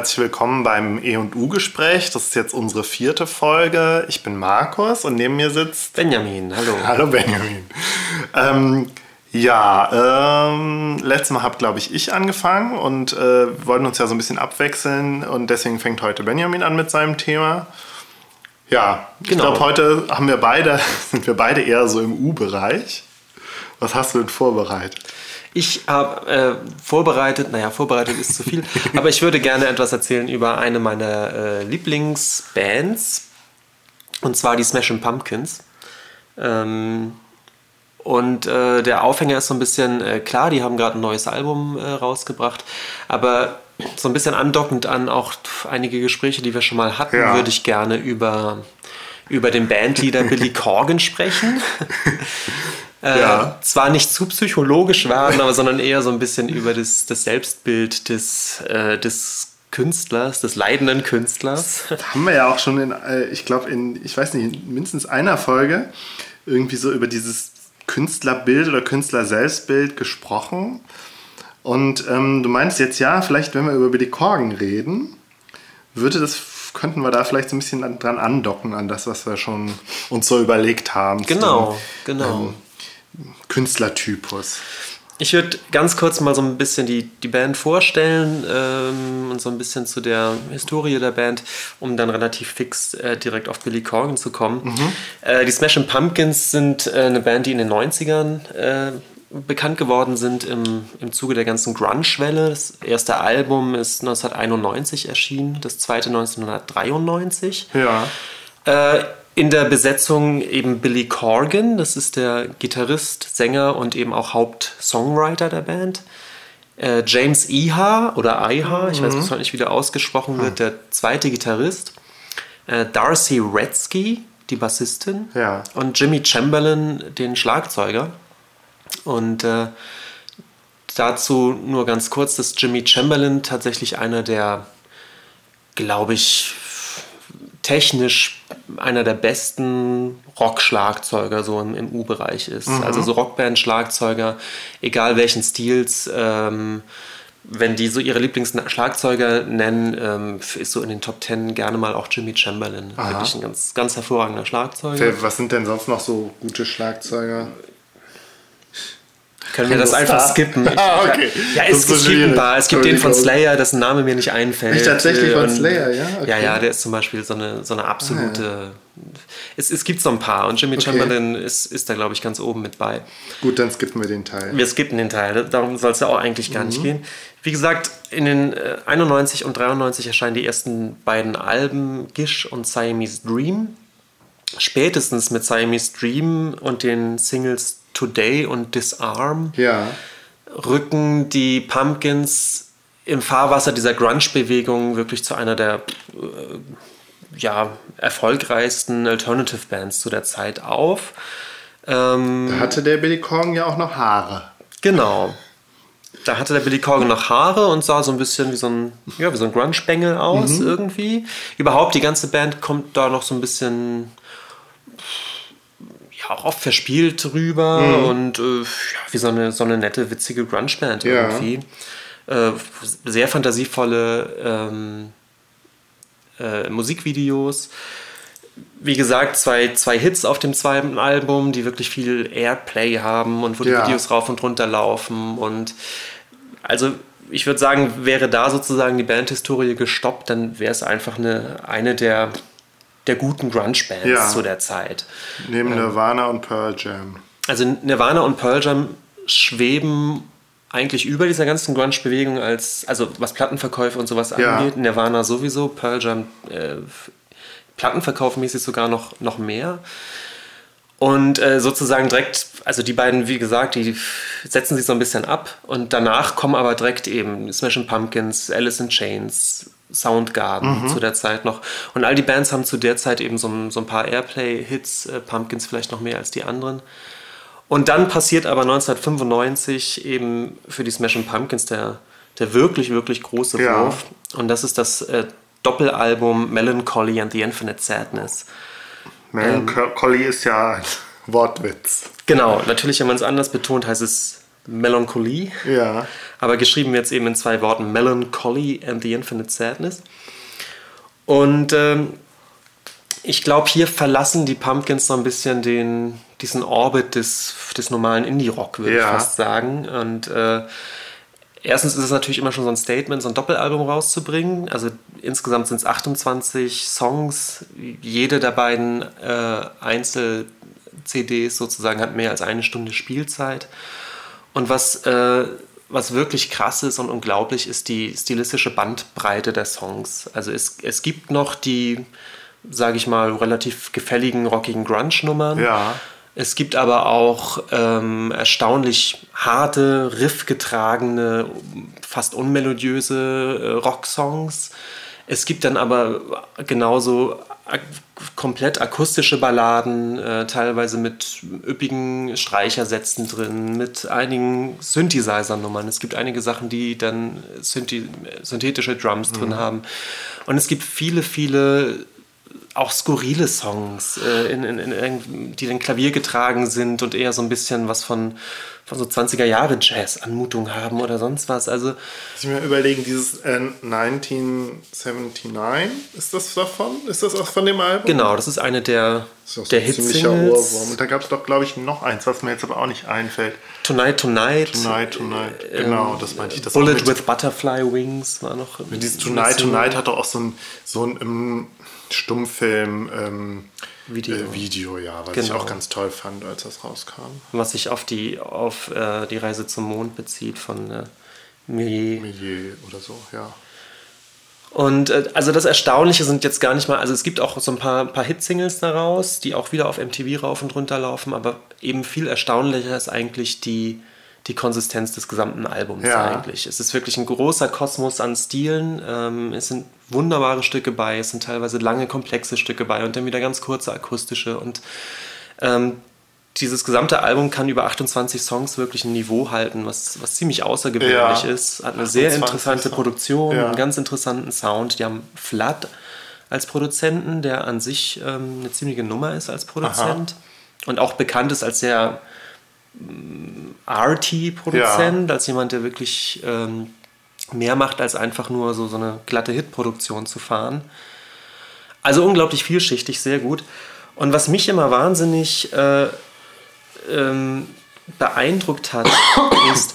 Herzlich willkommen beim E&U-Gespräch. Das ist jetzt unsere vierte Folge. Ich bin Markus und neben mir sitzt Benjamin. Hallo. Hallo Benjamin. Ähm, ja, ähm, letztes Mal habe, glaube ich, ich angefangen und äh, wollten uns ja so ein bisschen abwechseln und deswegen fängt heute Benjamin an mit seinem Thema. Ja, genau. ich glaube, heute haben wir beide, sind wir beide eher so im U-Bereich. Was hast du denn vorbereitet? Ich habe äh, vorbereitet, naja, vorbereitet ist zu viel, aber ich würde gerne etwas erzählen über eine meiner äh, Lieblingsbands, und zwar die Smashing Pumpkins. Ähm, und äh, der Aufhänger ist so ein bisschen äh, klar, die haben gerade ein neues Album äh, rausgebracht, aber so ein bisschen andockend an auch einige Gespräche, die wir schon mal hatten, ja. würde ich gerne über, über den Bandleader Billy Corgan sprechen. Äh, ja. zwar nicht zu psychologisch werden, aber sondern eher so ein bisschen über das, das Selbstbild des, äh, des Künstlers, des leidenden Künstlers. Das haben wir ja auch schon in, äh, ich glaube, in, ich weiß nicht, in mindestens einer Folge irgendwie so über dieses Künstlerbild oder Künstler-Selbstbild gesprochen. Und ähm, du meinst jetzt ja, vielleicht, wenn wir über Billy Corgan reden, würde das könnten wir da vielleicht so ein bisschen dran andocken an das, was wir schon uns so überlegt haben. Genau, dem, genau. Ähm, Künstlertypus? Ich würde ganz kurz mal so ein bisschen die, die Band vorstellen ähm, und so ein bisschen zu der Historie der Band, um dann relativ fix äh, direkt auf Billy Corgan zu kommen. Mhm. Äh, die Smashing Pumpkins sind äh, eine Band, die in den 90ern äh, bekannt geworden sind im, im Zuge der ganzen Grunge-Welle. Das erste Album ist 1991 erschienen, das zweite 1993. Ja. Äh, in der Besetzung eben Billy Corgan, das ist der Gitarrist, Sänger und eben auch Hauptsongwriter der Band. Äh, James Iha oder Iha, ich weiß bis heute nicht, wie der ausgesprochen wird, der zweite Gitarrist. Äh, Darcy Redsky, die Bassistin. Ja. Und Jimmy Chamberlain, den Schlagzeuger. Und äh, dazu nur ganz kurz, dass Jimmy Chamberlain tatsächlich einer der, glaube ich, technisch einer der besten Rock-Schlagzeuger so im, im U-Bereich ist. Mhm. Also so Rockband-Schlagzeuger, egal welchen Stils, ähm, wenn die so ihre Lieblingsschlagzeuger nennen, ähm, ist so in den Top Ten gerne mal auch Jimmy Chamberlain. Aha. Wirklich ein ganz, ganz hervorragender Schlagzeuger. Was sind denn sonst noch so gute Schlagzeuger? Können wir das einfach skippen? ah, okay. Ja, es, es gibt ein paar. Es gibt den von Slayer, dessen Name mir nicht einfällt. Nicht tatsächlich von Slayer, ja? Okay. Ja, ja, der ist zum Beispiel so eine, so eine absolute. Ah, ja. es, es gibt so ein paar und Jimmy okay. Chamberlain ist, ist da, glaube ich, ganz oben mit bei. Gut, dann skippen wir den Teil. Wir skippen den Teil. Darum soll es ja auch eigentlich gar mhm. nicht gehen. Wie gesagt, in den äh, 91 und 93 erscheinen die ersten beiden Alben Gish und Siamese Dream. Spätestens mit Siamese Dream und den Singles Today und Disarm ja. rücken die Pumpkins im Fahrwasser dieser Grunge-Bewegung wirklich zu einer der äh, ja, erfolgreichsten Alternative Bands zu der Zeit auf. Ähm, da hatte der Billy Corgan ja auch noch Haare. Genau. Da hatte der Billy Corgan noch Haare und sah so ein bisschen wie so ein, ja, so ein Grunge-Bengel aus mhm. irgendwie. Überhaupt die ganze Band kommt da noch so ein bisschen auch oft verspielt rüber mhm. und äh, ja, wie so eine, so eine nette, witzige Grunge-Band ja. irgendwie. Äh, sehr fantasievolle ähm, äh, Musikvideos. Wie gesagt, zwei, zwei Hits auf dem zweiten Album, die wirklich viel Airplay haben und wo ja. die Videos rauf und runter laufen. Und also ich würde sagen, wäre da sozusagen die Bandhistorie gestoppt, dann wäre es einfach eine, eine der der guten Grunge-Bands ja. zu der Zeit. Neben ähm, Nirvana und Pearl Jam. Also Nirvana und Pearl Jam schweben eigentlich über dieser ganzen Grunge-Bewegung als, also was Plattenverkäufe und sowas ja. angeht. Nirvana sowieso, Pearl Jam äh, Plattenverkaufmäßig sogar noch, noch mehr. Und äh, sozusagen direkt, also die beiden, wie gesagt, die setzen sich so ein bisschen ab und danach kommen aber direkt eben Smashing Pumpkins, Alice in Chains, Soundgarden mhm. zu der Zeit noch. Und all die Bands haben zu der Zeit eben so, so ein paar Airplay-Hits, äh, Pumpkins vielleicht noch mehr als die anderen. Und dann passiert aber 1995 eben für die Smashing Pumpkins der, der wirklich, wirklich große Wurf. Ja. Und das ist das äh, Doppelalbum Melancholy and the Infinite Sadness. Melancholy ähm, ist ja ein Wortwitz. Genau, natürlich, wenn man es anders betont, heißt es Melancholie. Ja. Aber geschrieben jetzt eben in zwei Worten: Melancholy and the Infinite Sadness. Und ähm, ich glaube, hier verlassen die Pumpkins so ein bisschen den, diesen Orbit des, des normalen Indie-Rock, würde ja. ich fast sagen. Und äh, erstens ist es natürlich immer schon so ein Statement, so ein Doppelalbum rauszubringen. Also insgesamt sind es 28 Songs. Jede der beiden äh, Einzel-CDs sozusagen hat mehr als eine Stunde Spielzeit. Und was, äh, was wirklich krass ist und unglaublich ist die stilistische Bandbreite der Songs. Also es, es gibt noch die, sage ich mal, relativ gefälligen, rockigen Grunge-Nummern. Ja. Es gibt aber auch ähm, erstaunlich harte, riffgetragene, fast unmelodiöse äh, Rocksongs. Es gibt dann aber genauso komplett akustische Balladen, äh, teilweise mit üppigen Streichersätzen drin, mit einigen Synthesizer-Nummern. Es gibt einige Sachen, die dann Synthi synthetische Drums mhm. drin haben. Und es gibt viele, viele auch skurrile Songs, äh, in, in, in, die dann Klavier getragen sind und eher so ein bisschen was von, von so 20er Jahre Jazz-Anmutung haben oder sonst was. Also ich mir überlegen, dieses äh, 1979, ist das davon? Ist das auch von dem Album? Genau, das ist eine der, das ist der Hits. Und da gab es doch, glaube ich, noch eins, was mir jetzt aber auch nicht einfällt. Tonight, Tonight. Tonight, Tonight. Äh, genau, das meinte ich. Das Bullet with Butterfly Wings war noch. Dieses Tonight, Tonight hat doch auch so ein, so ein Stummfilm ähm, Video. Äh, Video, ja, was genau. ich auch ganz toll fand, als das rauskam. Was sich auf die, auf, äh, die Reise zum Mond bezieht von äh, Millier. Millier oder so, ja. Und äh, also das Erstaunliche sind jetzt gar nicht mal, also es gibt auch so ein paar, paar Hit-Singles daraus, die auch wieder auf MTV rauf und runter laufen, aber eben viel erstaunlicher ist eigentlich die, die Konsistenz des gesamten Albums ja. eigentlich. Es ist wirklich ein großer Kosmos an Stilen. Ähm, es sind wunderbare Stücke bei, es sind teilweise lange, komplexe Stücke bei und dann wieder ganz kurze akustische. Und ähm, dieses gesamte Album kann über 28 Songs wirklich ein Niveau halten, was, was ziemlich außergewöhnlich ja. ist. Hat eine sehr interessante Songs. Produktion, ja. einen ganz interessanten Sound. Die haben Flood als Produzenten, der an sich ähm, eine ziemliche Nummer ist als Produzent. Aha. Und auch bekannt ist als sehr Arty-Produzent, ja. als jemand, der wirklich ähm, mehr macht, als einfach nur so, so eine glatte Hitproduktion zu fahren. Also unglaublich vielschichtig, sehr gut. Und was mich immer wahnsinnig äh, ähm, beeindruckt hat, ist,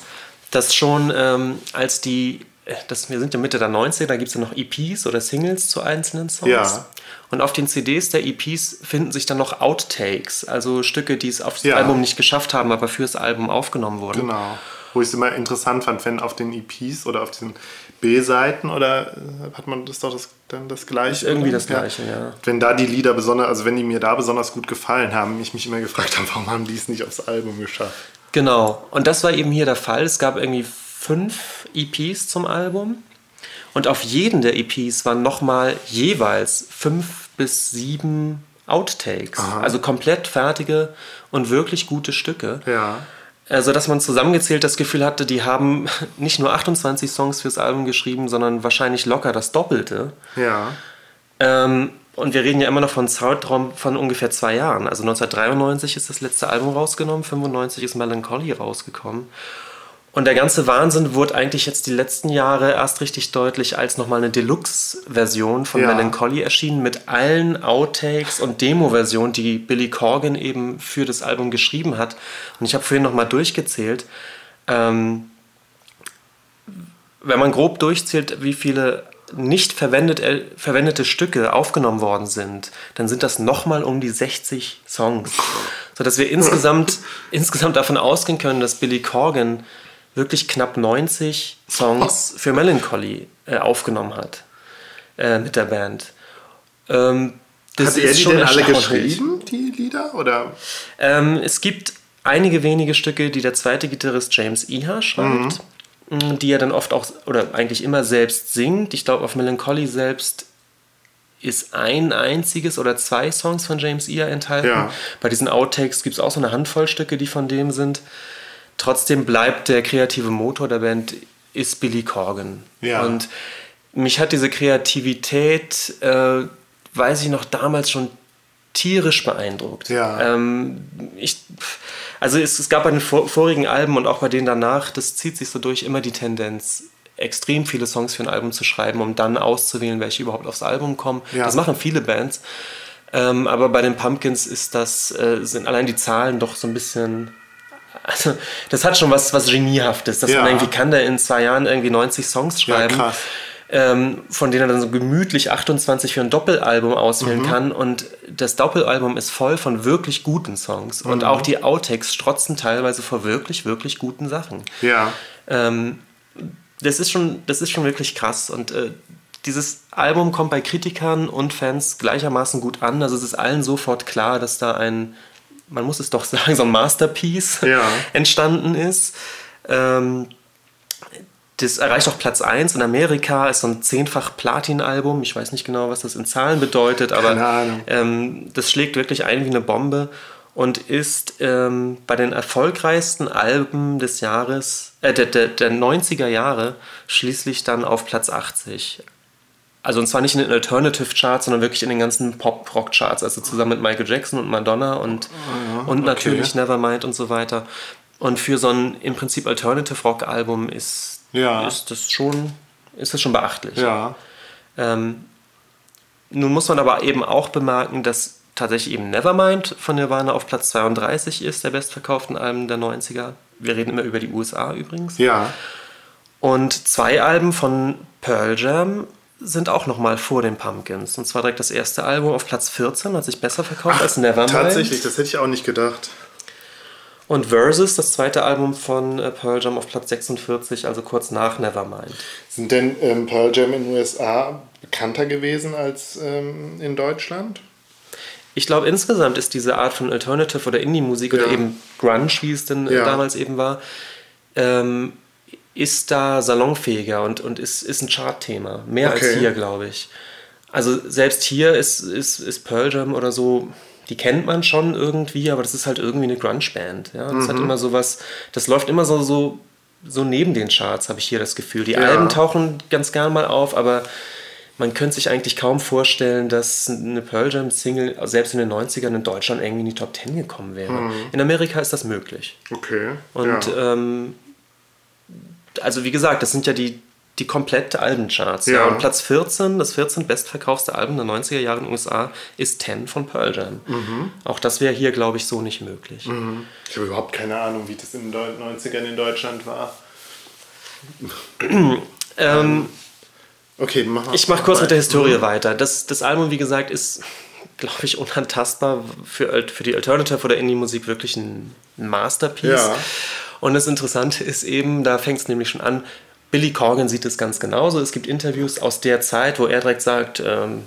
dass schon ähm, als die, äh, das, wir sind ja Mitte der 90er, da gibt es ja noch EPs oder Singles zu einzelnen Songs. Ja. Und auf den CDs der EPs finden sich dann noch Outtakes, also Stücke, die es aufs ja. Album nicht geschafft haben, aber fürs Album aufgenommen wurden. Genau. Wo ich es immer interessant fand, wenn auf den EPs oder auf den B-Seiten oder äh, hat man das doch das, dann das gleiche? Ist irgendwie das gleiche, ja. ja. Wenn da die Lieder besonders, also wenn die mir da besonders gut gefallen haben, ich mich immer gefragt habe, warum haben die es nicht aufs Album geschafft? Genau. Und das war eben hier der Fall. Es gab irgendwie fünf EPs zum Album. Und auf jeden der EPs waren nochmal jeweils fünf bis sieben Outtakes. Aha. Also komplett fertige und wirklich gute Stücke. Ja. Also, dass man zusammengezählt das Gefühl hatte, die haben nicht nur 28 Songs fürs Album geschrieben, sondern wahrscheinlich locker das Doppelte. Ja. Ähm, und wir reden ja immer noch von Zeitraum von ungefähr zwei Jahren. Also 1993 ist das letzte Album rausgenommen, 95 ist Melancholy rausgekommen. Und der ganze Wahnsinn wurde eigentlich jetzt die letzten Jahre erst richtig deutlich, als nochmal eine Deluxe-Version von ja. Melancholy erschien mit allen Outtakes und Demo-Versionen, die Billy Corgan eben für das Album geschrieben hat. Und ich habe vorhin nochmal durchgezählt. Ähm, wenn man grob durchzählt, wie viele nicht verwendet, äh, verwendete Stücke aufgenommen worden sind, dann sind das nochmal um die 60 Songs. Sodass wir insgesamt, insgesamt davon ausgehen können, dass Billy Corgan wirklich knapp 90 Songs für Melancholy äh, aufgenommen hat äh, mit der Band. Ähm, das hat er die denn alle geschrieben, die Lieder? Oder? Ähm, es gibt einige wenige Stücke, die der zweite Gitarrist James Iha schreibt, mhm. die er dann oft auch, oder eigentlich immer selbst singt. Ich glaube, auf Melancholy selbst ist ein einziges oder zwei Songs von James Iha enthalten. Ja. Bei diesen Outtakes gibt es auch so eine Handvoll Stücke, die von dem sind. Trotzdem bleibt der kreative Motor der Band ist Billy Corgan. Ja. Und mich hat diese Kreativität, äh, weiß ich noch damals schon tierisch beeindruckt. Ja. Ähm, ich, also es, es gab bei den vor, vorigen Alben und auch bei denen danach, das zieht sich so durch, immer die Tendenz, extrem viele Songs für ein Album zu schreiben, um dann auszuwählen, welche überhaupt aufs Album kommen. Ja. Das machen viele Bands. Ähm, aber bei den Pumpkins ist das, äh, sind allein die Zahlen doch so ein bisschen. Also, das hat schon was, was Geniehaftes, dass Ja. man irgendwie kann der in zwei Jahren irgendwie 90 Songs schreiben, krass. ähm, von denen er dann so gemütlich 28 für ein Doppelalbum auswählen Mhm. kann. Und das Doppelalbum ist voll von wirklich guten Songs. Und Mhm. auch die Outtakes strotzen teilweise vor wirklich, wirklich guten Sachen. Ja. Ähm, das, ist schon, das ist schon wirklich krass. Und äh, dieses Album kommt bei Kritikern und Fans gleichermaßen gut an. Also es ist allen sofort klar, dass da ein, man muss es doch sagen, so ein Masterpiece Ja. entstanden ist. Ähm, das erreicht auch Platz 1 in Amerika, ist so ein zehnfach Platin-Album. Ich weiß nicht genau, was das in Zahlen bedeutet, aber ähm, das schlägt wirklich ein wie eine Bombe und ist ähm, bei den erfolgreichsten Alben des Jahres, äh, der, der, der 90er Jahre schließlich dann auf Platz 80. Also und zwar nicht in den Alternative Charts, sondern wirklich in den ganzen Pop-Rock-Charts, also zusammen mit Michael Jackson und Madonna und, und natürlich Nevermind und so weiter. Und für so ein im Prinzip Alternative Rock-Album ist, Ja. ist das schon ist das schon beachtlich. Ja. Ähm, nun muss man aber eben auch bemerken, dass tatsächlich eben Nevermind von Nirvana auf Platz 32 ist, der bestverkauften Alben der 90er. Wir reden immer über die USA übrigens. Ja. Und zwei Alben von Pearl Jam sind auch nochmal vor den Pumpkins. Und zwar direkt das erste Album auf Platz 14, hat sich besser verkauft als Nevermind. Tatsächlich, das hätte ich auch nicht gedacht. Und Versus, das zweite Album von äh, Pearl Jam auf Platz 46, also kurz nach Nevermind. Sind denn ähm, Pearl Jam in den USA bekannter gewesen als ähm, in Deutschland? Ich glaube, insgesamt ist diese Art von Alternative oder Indie-Musik oder Ja. eben Grunge, wie es denn äh, Ja. damals eben war, ähm, ist da salonfähiger und, und ist, ist ein Chartthema. Mehr als Okay. hier, glaube ich. Also selbst hier ist, ist, ist Pearl Jam oder so, die kennt man schon irgendwie, aber das ist halt irgendwie eine Grunge-Band. Ja? Das Mhm. hat immer sowas, das läuft immer so, so, so neben den Charts, habe ich hier das Gefühl. Die Ja. Alben tauchen ganz gern mal auf, aber man könnte sich eigentlich kaum vorstellen, dass eine Pearl Jam Single selbst in den 90ern in Deutschland irgendwie in die Top 10 gekommen wäre. In Amerika ist das möglich. Okay. Und ja. ähm, also wie gesagt, das sind ja die, die komplette Albencharts. Ja. Ja. Und Platz 14, das 14 bestverkaufste Album der 90er Jahre in den USA, ist 10 von Pearl Jam. Mhm. Auch das wäre hier, glaube ich, so nicht möglich. ich habe überhaupt keine Ahnung, wie das in den Deu- 90ern in Deutschland war. Ähm, Okay, mach mal. Ich mache kurz mit der Mhm. Historie weiter. Das, das Album, wie gesagt, ist, glaube ich, unantastbar für, für die Alternative oder Indie-Musik wirklich ein Masterpiece. Ja. Und das Interessante ist eben, da fängt es nämlich schon an, Billy Corgan sieht es ganz genauso. Es gibt Interviews aus der Zeit, wo er direkt sagt, ähm,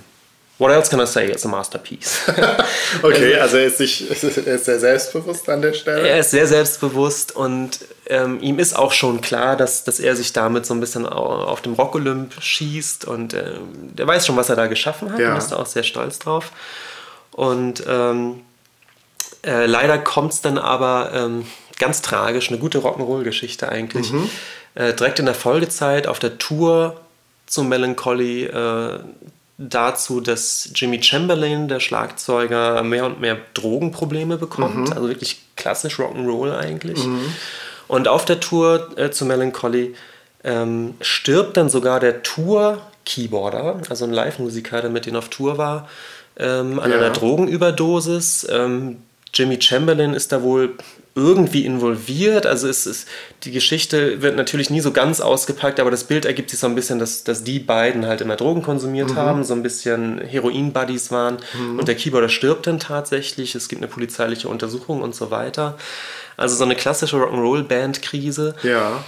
What else can I say? It's a masterpiece. Okay, also er ist, sich, er ist sehr selbstbewusst an der Stelle. Er ist sehr selbstbewusst und ähm, ihm ist auch schon klar, dass, dass er sich damit so ein bisschen au- auf dem Rock-Olymp schießt und ähm, der weiß schon, was er da geschaffen hat Ja. und ist da auch sehr stolz drauf. Und ähm, äh, leider kommt es dann aber ähm, ganz tragisch, eine gute Rock'n'Roll-Geschichte eigentlich. Äh, direkt in der Folgezeit auf der Tour zu Melancholy äh, dazu, dass Jimmy Chamberlain, der Schlagzeuger, mehr und mehr Drogenprobleme bekommt. Also wirklich klassisch Rock'n'Roll eigentlich. Und auf der Tour äh, zu Melancholy ähm, stirbt dann sogar der Tour-Keyboarder, also ein Live-Musiker, der mit denen auf Tour war, ähm, an Ja. einer Drogenüberdosis. Ähm, Jimmy Chamberlain ist da wohl irgendwie involviert. Also es ist, die Geschichte wird natürlich nie so ganz ausgepackt, aber das Bild ergibt sich so ein bisschen, dass, dass die beiden halt immer Drogen konsumiert haben, so ein bisschen Heroin-Buddies waren. Und der Keyboarder stirbt dann tatsächlich. Es gibt eine polizeiliche Untersuchung und so weiter. Also so eine klassische Rock'n'Roll-Band-Krise Ja.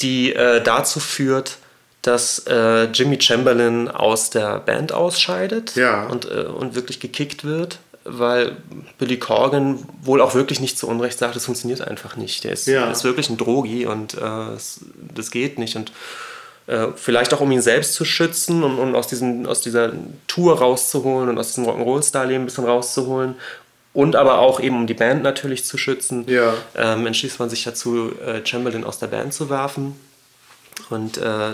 die äh, dazu führt, dass äh, Jimmy Chamberlain aus der Band ausscheidet Ja. und, äh, und wirklich gekickt wird, weil Billy Corgan wohl auch wirklich nicht zu Unrecht sagt, es funktioniert einfach nicht. Der ist, Ja. ist wirklich ein Drogi und äh, es, das geht nicht. Und äh, vielleicht auch um ihn selbst zu schützen und, und aus, diesen, aus dieser Tour rauszuholen und aus diesem Rock'n'Roll-Star-Leben ein bisschen rauszuholen. Und aber auch eben um die Band natürlich zu schützen, Ja. ähm, entschließt man sich dazu, äh, Chamberlain aus der Band zu werfen. Und äh,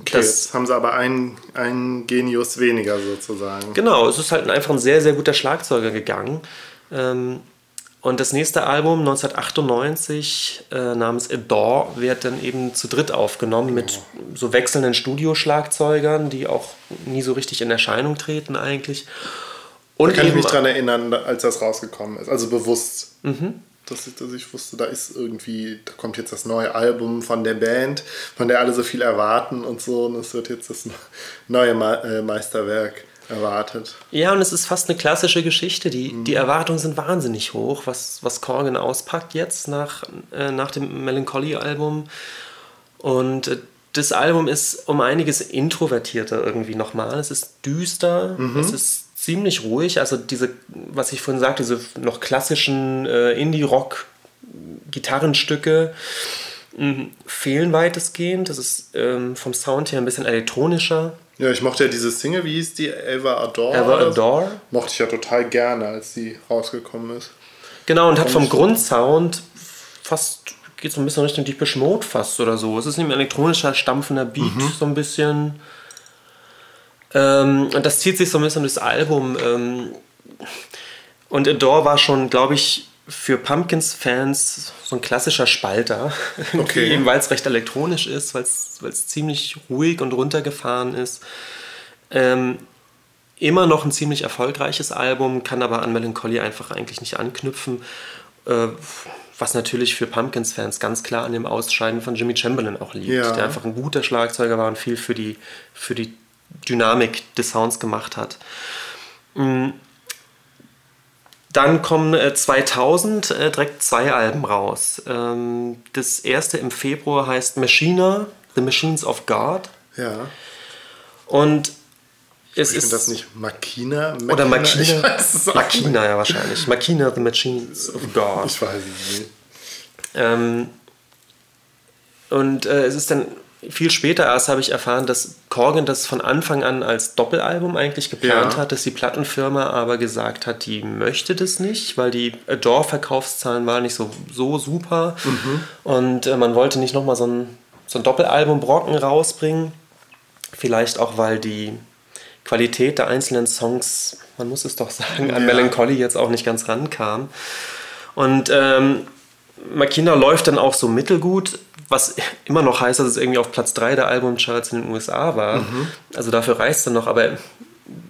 Okay, das, jetzt haben sie aber einen, einen Genius weniger sozusagen. Genau, es ist halt einfach ein sehr, sehr guter Schlagzeuger gegangen. Ähm, und das nächste Album 1998 äh, namens Adore wird dann eben zu dritt aufgenommen mit so wechselnden Studioschlagzeugern, die auch nie so richtig in Erscheinung treten eigentlich. Und da kann ich mich dran erinnern, als das rausgekommen ist, also bewusst. Mhm. Dass ich, dass ich wusste, da ist irgendwie, da kommt jetzt das neue Album von der Band, von der alle so viel erwarten und so, und es wird jetzt das neue äh, Meisterwerk erwartet. Ja, und es ist fast eine klassische Geschichte. Die, mhm. die Erwartungen sind wahnsinnig hoch, was, was Corgan auspackt jetzt nach, äh, nach dem Melancholy-Album. Und äh, das Album ist um einiges introvertierter irgendwie nochmal. Es ist düster, mhm. es ist ziemlich ruhig. Also diese, was ich vorhin sagte, diese noch klassischen äh, Indie-Rock-Gitarrenstücke mm, fehlen weitestgehend. Das ist ähm, vom Sound her ein bisschen elektronischer. Ja, ich mochte ja diese Single, wie hieß die? Ever Adore? Ever Adore. Mochte ich ja total gerne, als sie rausgekommen ist. Genau, und hat vom Grundsound fast, geht so ein bisschen Richtung Deepish Mode fast oder so. Es ist ein elektronischer, stampfender Beat, mhm. so ein bisschen. Ähm, und das zieht sich so ein bisschen durchs Album. Ähm, und Adore war schon, glaube ich, für Pumpkins-Fans so ein klassischer Spalter. Okay. Eben weil es recht elektronisch ist, weil es ziemlich ruhig und runtergefahren ist. Ähm, immer noch ein ziemlich erfolgreiches Album, kann aber an Melancholy einfach eigentlich nicht anknüpfen. Äh, was natürlich für Pumpkins-Fans ganz klar an dem Ausscheiden von Jimmy Chamberlain auch liegt, ja. der einfach ein guter Schlagzeuger war und viel für die, für die Dynamik des Sounds gemacht hat. Mhm dann kommen äh, 2000 äh, direkt zwei Alben raus. Ähm, das erste im Februar heißt Machina, The Machines of God. Ja. Und es ist das nicht Makina? Makina? Oder Makina? Makina, ja wahrscheinlich. Makina, The Machines of God. Ich weiß es nicht. Ähm, und äh, es ist dann viel später erst habe ich erfahren, dass Corgan das von Anfang an als Doppelalbum eigentlich geplant ja. hat, dass die Plattenfirma aber gesagt hat, die möchte das nicht, weil die Adore-Verkaufszahlen waren nicht so, so super mhm. und äh, man wollte nicht nochmal so ein, so ein Doppelalbum Brocken rausbringen. Vielleicht auch, weil die Qualität der einzelnen Songs, man muss es doch sagen, an Melancholy jetzt auch nicht ganz rankam. Und ähm, Makina läuft dann auch so mittelgut, was immer noch heißt, dass es irgendwie auf Platz 3 der Albumcharts in den USA war. Mhm. Also dafür reicht es dann noch, aber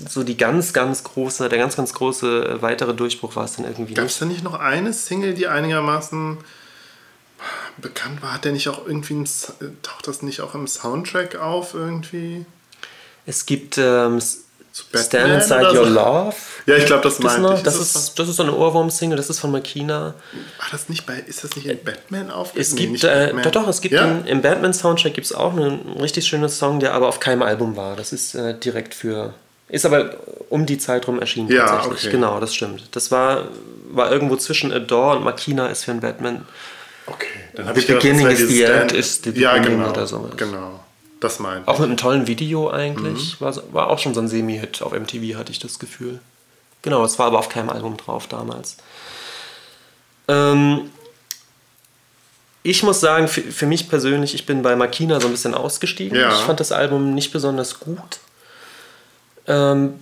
so die ganz, ganz große, der ganz, ganz große äh, weitere Durchbruch war es dann irgendwie Gab es da nicht noch eine Single, die einigermaßen bekannt war? Hat der nicht auch irgendwie, taucht das nicht auch im Soundtrack auf irgendwie? Es gibt ähm, Stand Inside Your Love. Ja, ich glaube, das meinte ich. Das ist, ist, das ist so eine Ohrwurm-Single, das ist von Makina. War das nicht bei, ist das nicht in Batman auf? Es nee, gibt, äh, doch, doch, es gibt ja? in, im Batman-Soundtrack gibt es auch einen richtig schönen Song, der aber auf keinem Album war. Das ist äh, direkt für, ist aber um die Zeit rum erschienen ja, tatsächlich. Okay. Genau, das stimmt. Das war, war irgendwo zwischen Adore und Makina ist für einen Batman. Okay, dann habe ich Beginning gedacht, is the End ist die ja, genau, oder so. Genau. Das meint. Auch mit einem tollen Video eigentlich. Mhm. War, war auch schon so ein Semi-Hit. Auf MTV hatte ich das Gefühl. Genau, es war aber auf keinem Album drauf damals. Ähm, ich muss sagen, für, für, mich persönlich, ich bin bei Makina so ein bisschen ausgestiegen. Ja. Ich fand das Album nicht besonders gut. Ähm,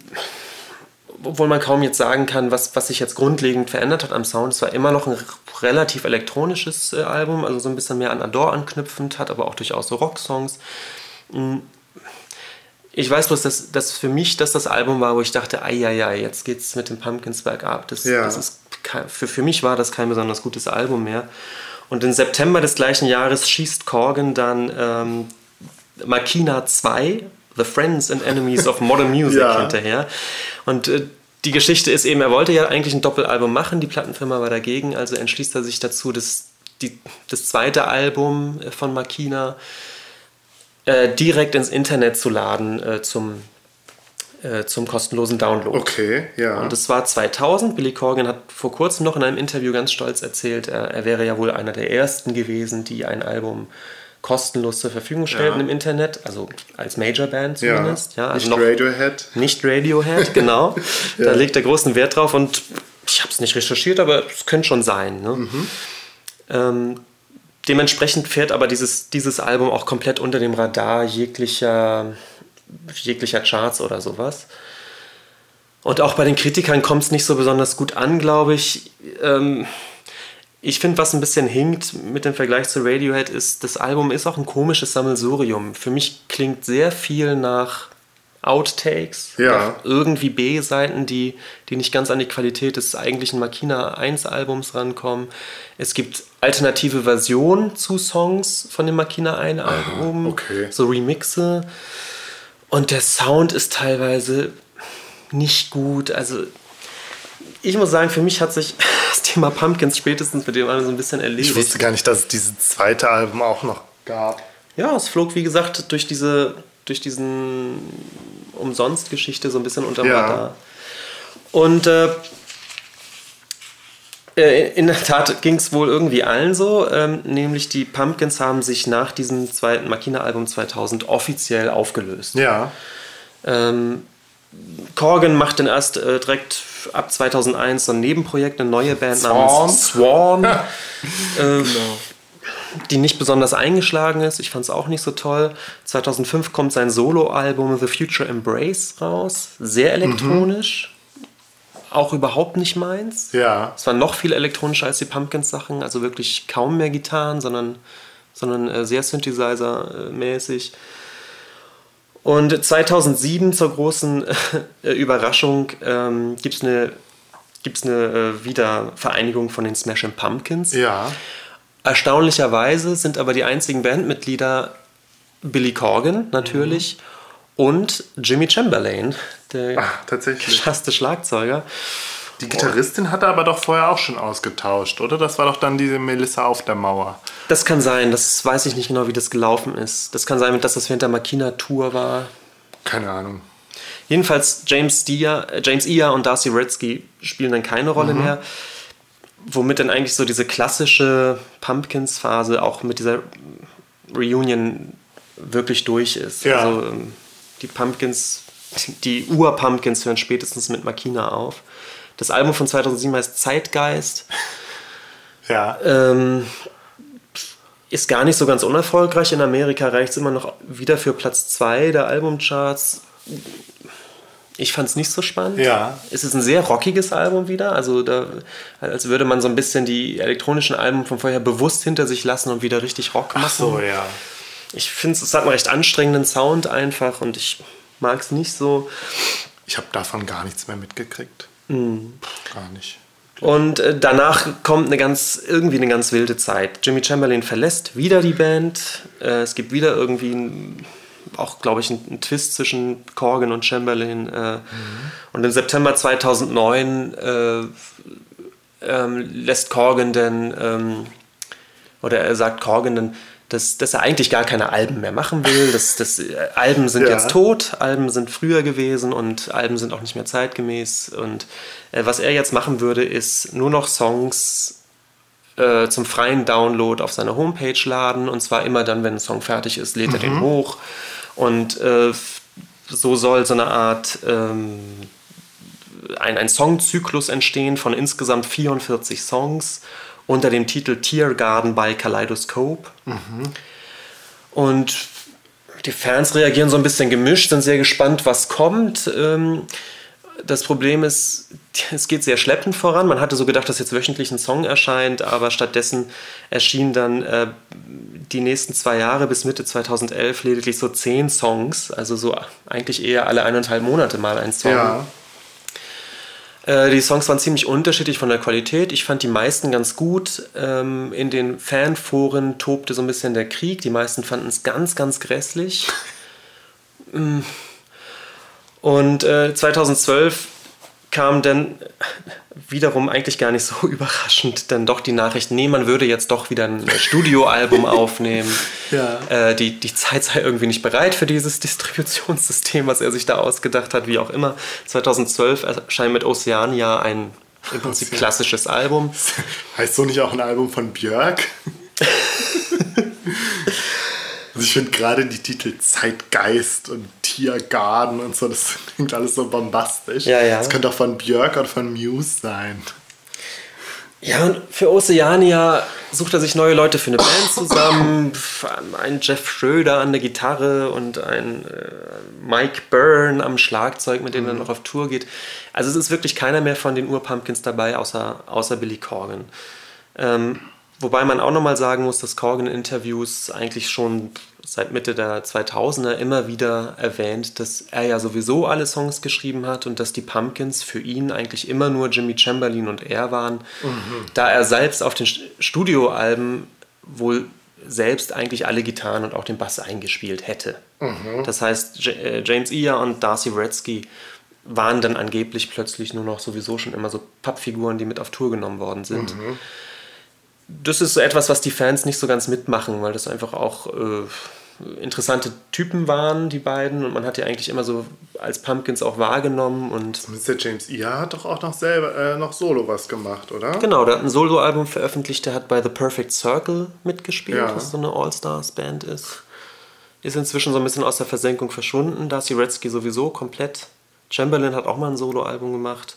obwohl man kaum jetzt sagen kann, was, was sich jetzt grundlegend verändert hat am Sound. Es war immer noch ein relativ elektronisches äh, Album, also so ein bisschen mehr an Adore anknüpfend, hat aber auch durchaus so Rocksongs. Ich weiß bloß, dass, dass für mich das das Album war, wo ich dachte, ai, jetzt geht's mit dem Pumpkins bergab. Das, ja. das ist, für, für mich war das kein besonders gutes Album mehr. Und im September des gleichen Jahres schießt Corgan dann ähm, Makina 2, The Friends and Enemies of Modern Music ja. hinterher. Und äh, die Geschichte ist eben, er wollte ja eigentlich ein Doppelalbum machen, die Plattenfirma war dagegen, also entschließt er sich dazu, das, die, das zweite Album von Makina äh, direkt ins Internet zu laden äh, zum, äh, zum kostenlosen Download. Okay, ja. Und das war 2000. Billy Corgan hat vor kurzem noch in einem Interview ganz stolz erzählt, er, er wäre ja wohl einer der ersten gewesen, die ein Album kostenlos zur Verfügung stellten ja. im Internet, also als Majorband zumindest. Ja. ja also nicht Radiohead. Nicht Radiohead, genau. ja. Da legt er großen Wert drauf und ich habe es nicht recherchiert, aber es könnte schon sein. Ne? Mhm. Ähm, dementsprechend fährt aber dieses, dieses Album auch komplett unter dem Radar jeglicher, jeglicher Charts oder sowas. Und auch bei den Kritikern kommt es nicht so besonders gut an, glaube ich. Ähm, ich finde, was ein bisschen hinkt mit dem Vergleich zu Radiohead, ist, das Album ist auch ein komisches Sammelsurium. Für mich klingt sehr viel nach Outtakes, ja. irgendwie B-Seiten, die, die nicht ganz an die Qualität des eigentlichen Makina 1-Albums rankommen. Es gibt alternative Versionen zu Songs von dem Makina 1-Album, okay. so Remixe. Und der Sound ist teilweise nicht gut. Also ich muss sagen, für mich hat sich das Thema Pumpkins spätestens mit dem anderen so ein bisschen erledigt. Ich wusste gar nicht, dass es dieses zweite Album auch noch gab. Ja, es flog, wie gesagt, durch diese, durch diesen Umsonst-Geschichte so ein bisschen unter ja. Radar. Und äh, äh, in der Tat ging es wohl irgendwie allen so, ähm, nämlich die Pumpkins haben sich nach diesem zweiten Makina-Album 2000 offiziell aufgelöst. Ja. Ähm, Corgan macht dann erst äh, direkt ab 2001 so ein Nebenprojekt, eine neue Band Swan. namens Swan, äh, genau. Die nicht besonders eingeschlagen ist. Ich fand es auch nicht so toll. 2005 kommt sein Soloalbum The Future Embrace raus, sehr elektronisch. Mhm. Auch überhaupt nicht meins. Ja. Es war noch viel elektronischer als die Pumpkins-Sachen, also wirklich kaum mehr Gitarren, sondern, sondern äh, sehr Synthesizer-mäßig. Und 2007 zur großen äh, Überraschung ähm, gibt es eine, gibt's eine äh, Wiedervereinigung von den Smashing Pumpkins. Ja. Erstaunlicherweise sind aber die einzigen Bandmitglieder Billy Corgan natürlich mhm. und Jimmy Chamberlain, der Ach, tatsächlich. geschasste Schlagzeuger. Die Gitarristin hat er aber doch vorher auch schon ausgetauscht, oder? Das war doch dann diese Melissa auf der Mauer. Das kann sein, das weiß ich nicht genau, wie das gelaufen ist. Das kann sein, dass das während der Makina-Tour war. Keine Ahnung. Jedenfalls James, Dia, äh, James Ia und Darcy Redsky spielen dann keine Rolle mhm. mehr. Womit dann eigentlich so diese klassische Pumpkins-Phase auch mit dieser Reunion wirklich durch ist. Ja. Also ähm, die Pumpkins, die Ur-Pumpkins hören spätestens mit Makina auf. Das Album von 2007 heißt Zeitgeist. Ja. Ähm, ist gar nicht so ganz unerfolgreich. In Amerika reicht es immer noch wieder für Platz 2 der Albumcharts. Ich fand es nicht so spannend. Ja. Es ist ein sehr rockiges Album wieder. Also da, als würde man so ein bisschen die elektronischen Alben von vorher bewusst hinter sich lassen und wieder richtig Rock machen. Ach so, ja. Ich finde es hat einen recht anstrengenden Sound einfach und ich mag es nicht so. Ich habe davon gar nichts mehr mitgekriegt. Mhm. Gar nicht. Und äh, danach kommt eine ganz, irgendwie eine ganz wilde Zeit. Jimmy Chamberlain verlässt wieder die Band. Äh, es gibt wieder irgendwie ein, auch, glaube ich, einen, Twist zwischen Corgan und Chamberlain. Äh, mhm. Und im September 2009 äh, ähm, lässt Corgan dann, ähm, oder er sagt Corgan dann, dass, dass er eigentlich gar keine Alben mehr machen will. Dass, dass äh, Alben sind ja. jetzt tot, Alben sind früher gewesen und Alben sind auch nicht mehr zeitgemäß. Und äh, was er jetzt machen würde, ist nur noch Songs äh, zum freien Download auf seine Homepage laden. Und zwar immer dann, wenn ein Song fertig ist, lädt er den mhm. hoch. Und äh, so soll so eine Art ähm, ein, ein Songzyklus entstehen von insgesamt 44 Songs unter dem Titel Tiergarten bei Kaleidoscope. Mhm. Und die Fans reagieren so ein bisschen gemischt, sind sehr gespannt, was kommt. Ähm, das Problem ist, es geht sehr schleppend voran. Man hatte so gedacht, dass jetzt wöchentlich ein Song erscheint, aber stattdessen erschienen dann äh, die nächsten zwei Jahre bis Mitte 2011 lediglich so zehn Songs, also so eigentlich eher alle eineinhalb Monate mal ein Song. Ja. Äh, die Songs waren ziemlich unterschiedlich von der Qualität. Ich fand die meisten ganz gut. Ähm, in den Fanforen tobte so ein bisschen der Krieg. Die meisten fanden es ganz, ganz grässlich. Und äh, 2012 kam dann wiederum eigentlich gar nicht so überraschend dann doch die Nachricht, nee, man würde jetzt doch wieder ein Studioalbum aufnehmen. Ja. Äh, die, die Zeit sei irgendwie nicht bereit für dieses Distributionssystem, was er sich da ausgedacht hat, wie auch immer. 2012 erscheint mit Oceania ein im Prinzip klassisches Album. Heißt so nicht auch ein Album von Björk? Also ich finde gerade die Titel Zeitgeist und Tiergarten und so, das klingt alles so bombastisch. Ja, ja. Das könnte auch von Björk oder von Muse sein. Ja, und für Oceania sucht er sich neue Leute für eine Band zusammen. Ein Jeff Schröder an der Gitarre und ein äh, Mike Byrne am Schlagzeug, mit dem mhm. er noch auf Tour geht. Also es ist wirklich keiner mehr von den Urpumpkins dabei, außer, außer Billy Corgan. Ähm, wobei man auch nochmal sagen muss, dass Corgan in Interviews eigentlich schon seit Mitte der 2000er immer wieder erwähnt, dass er ja sowieso alle Songs geschrieben hat und dass die Pumpkins für ihn eigentlich immer nur Jimmy Chamberlain und er waren, mhm. da er selbst auf den Studioalben wohl selbst eigentlich alle Gitarren und auch den Bass eingespielt hätte. Mhm. Das heißt, äh, James Iyer und Darcy Wretzky waren dann angeblich plötzlich nur noch sowieso schon immer so Pappfiguren, die mit auf Tour genommen worden sind. Mhm. Das ist so etwas, was die Fans nicht so ganz mitmachen, weil das einfach auch äh, interessante Typen waren, die beiden. Und man hat die eigentlich immer so als Pumpkins auch wahrgenommen. Und der James Iha hat doch auch noch selber äh, noch Solo was gemacht, oder? Genau, der hat ein Soloalbum veröffentlicht, der hat bei The Perfect Circle mitgespielt, ja. was so eine All-Stars-Band ist. Ist inzwischen so ein bisschen aus der Versenkung verschwunden. Darcy Redsky sowieso komplett. Chamberlain hat auch mal ein Soloalbum gemacht.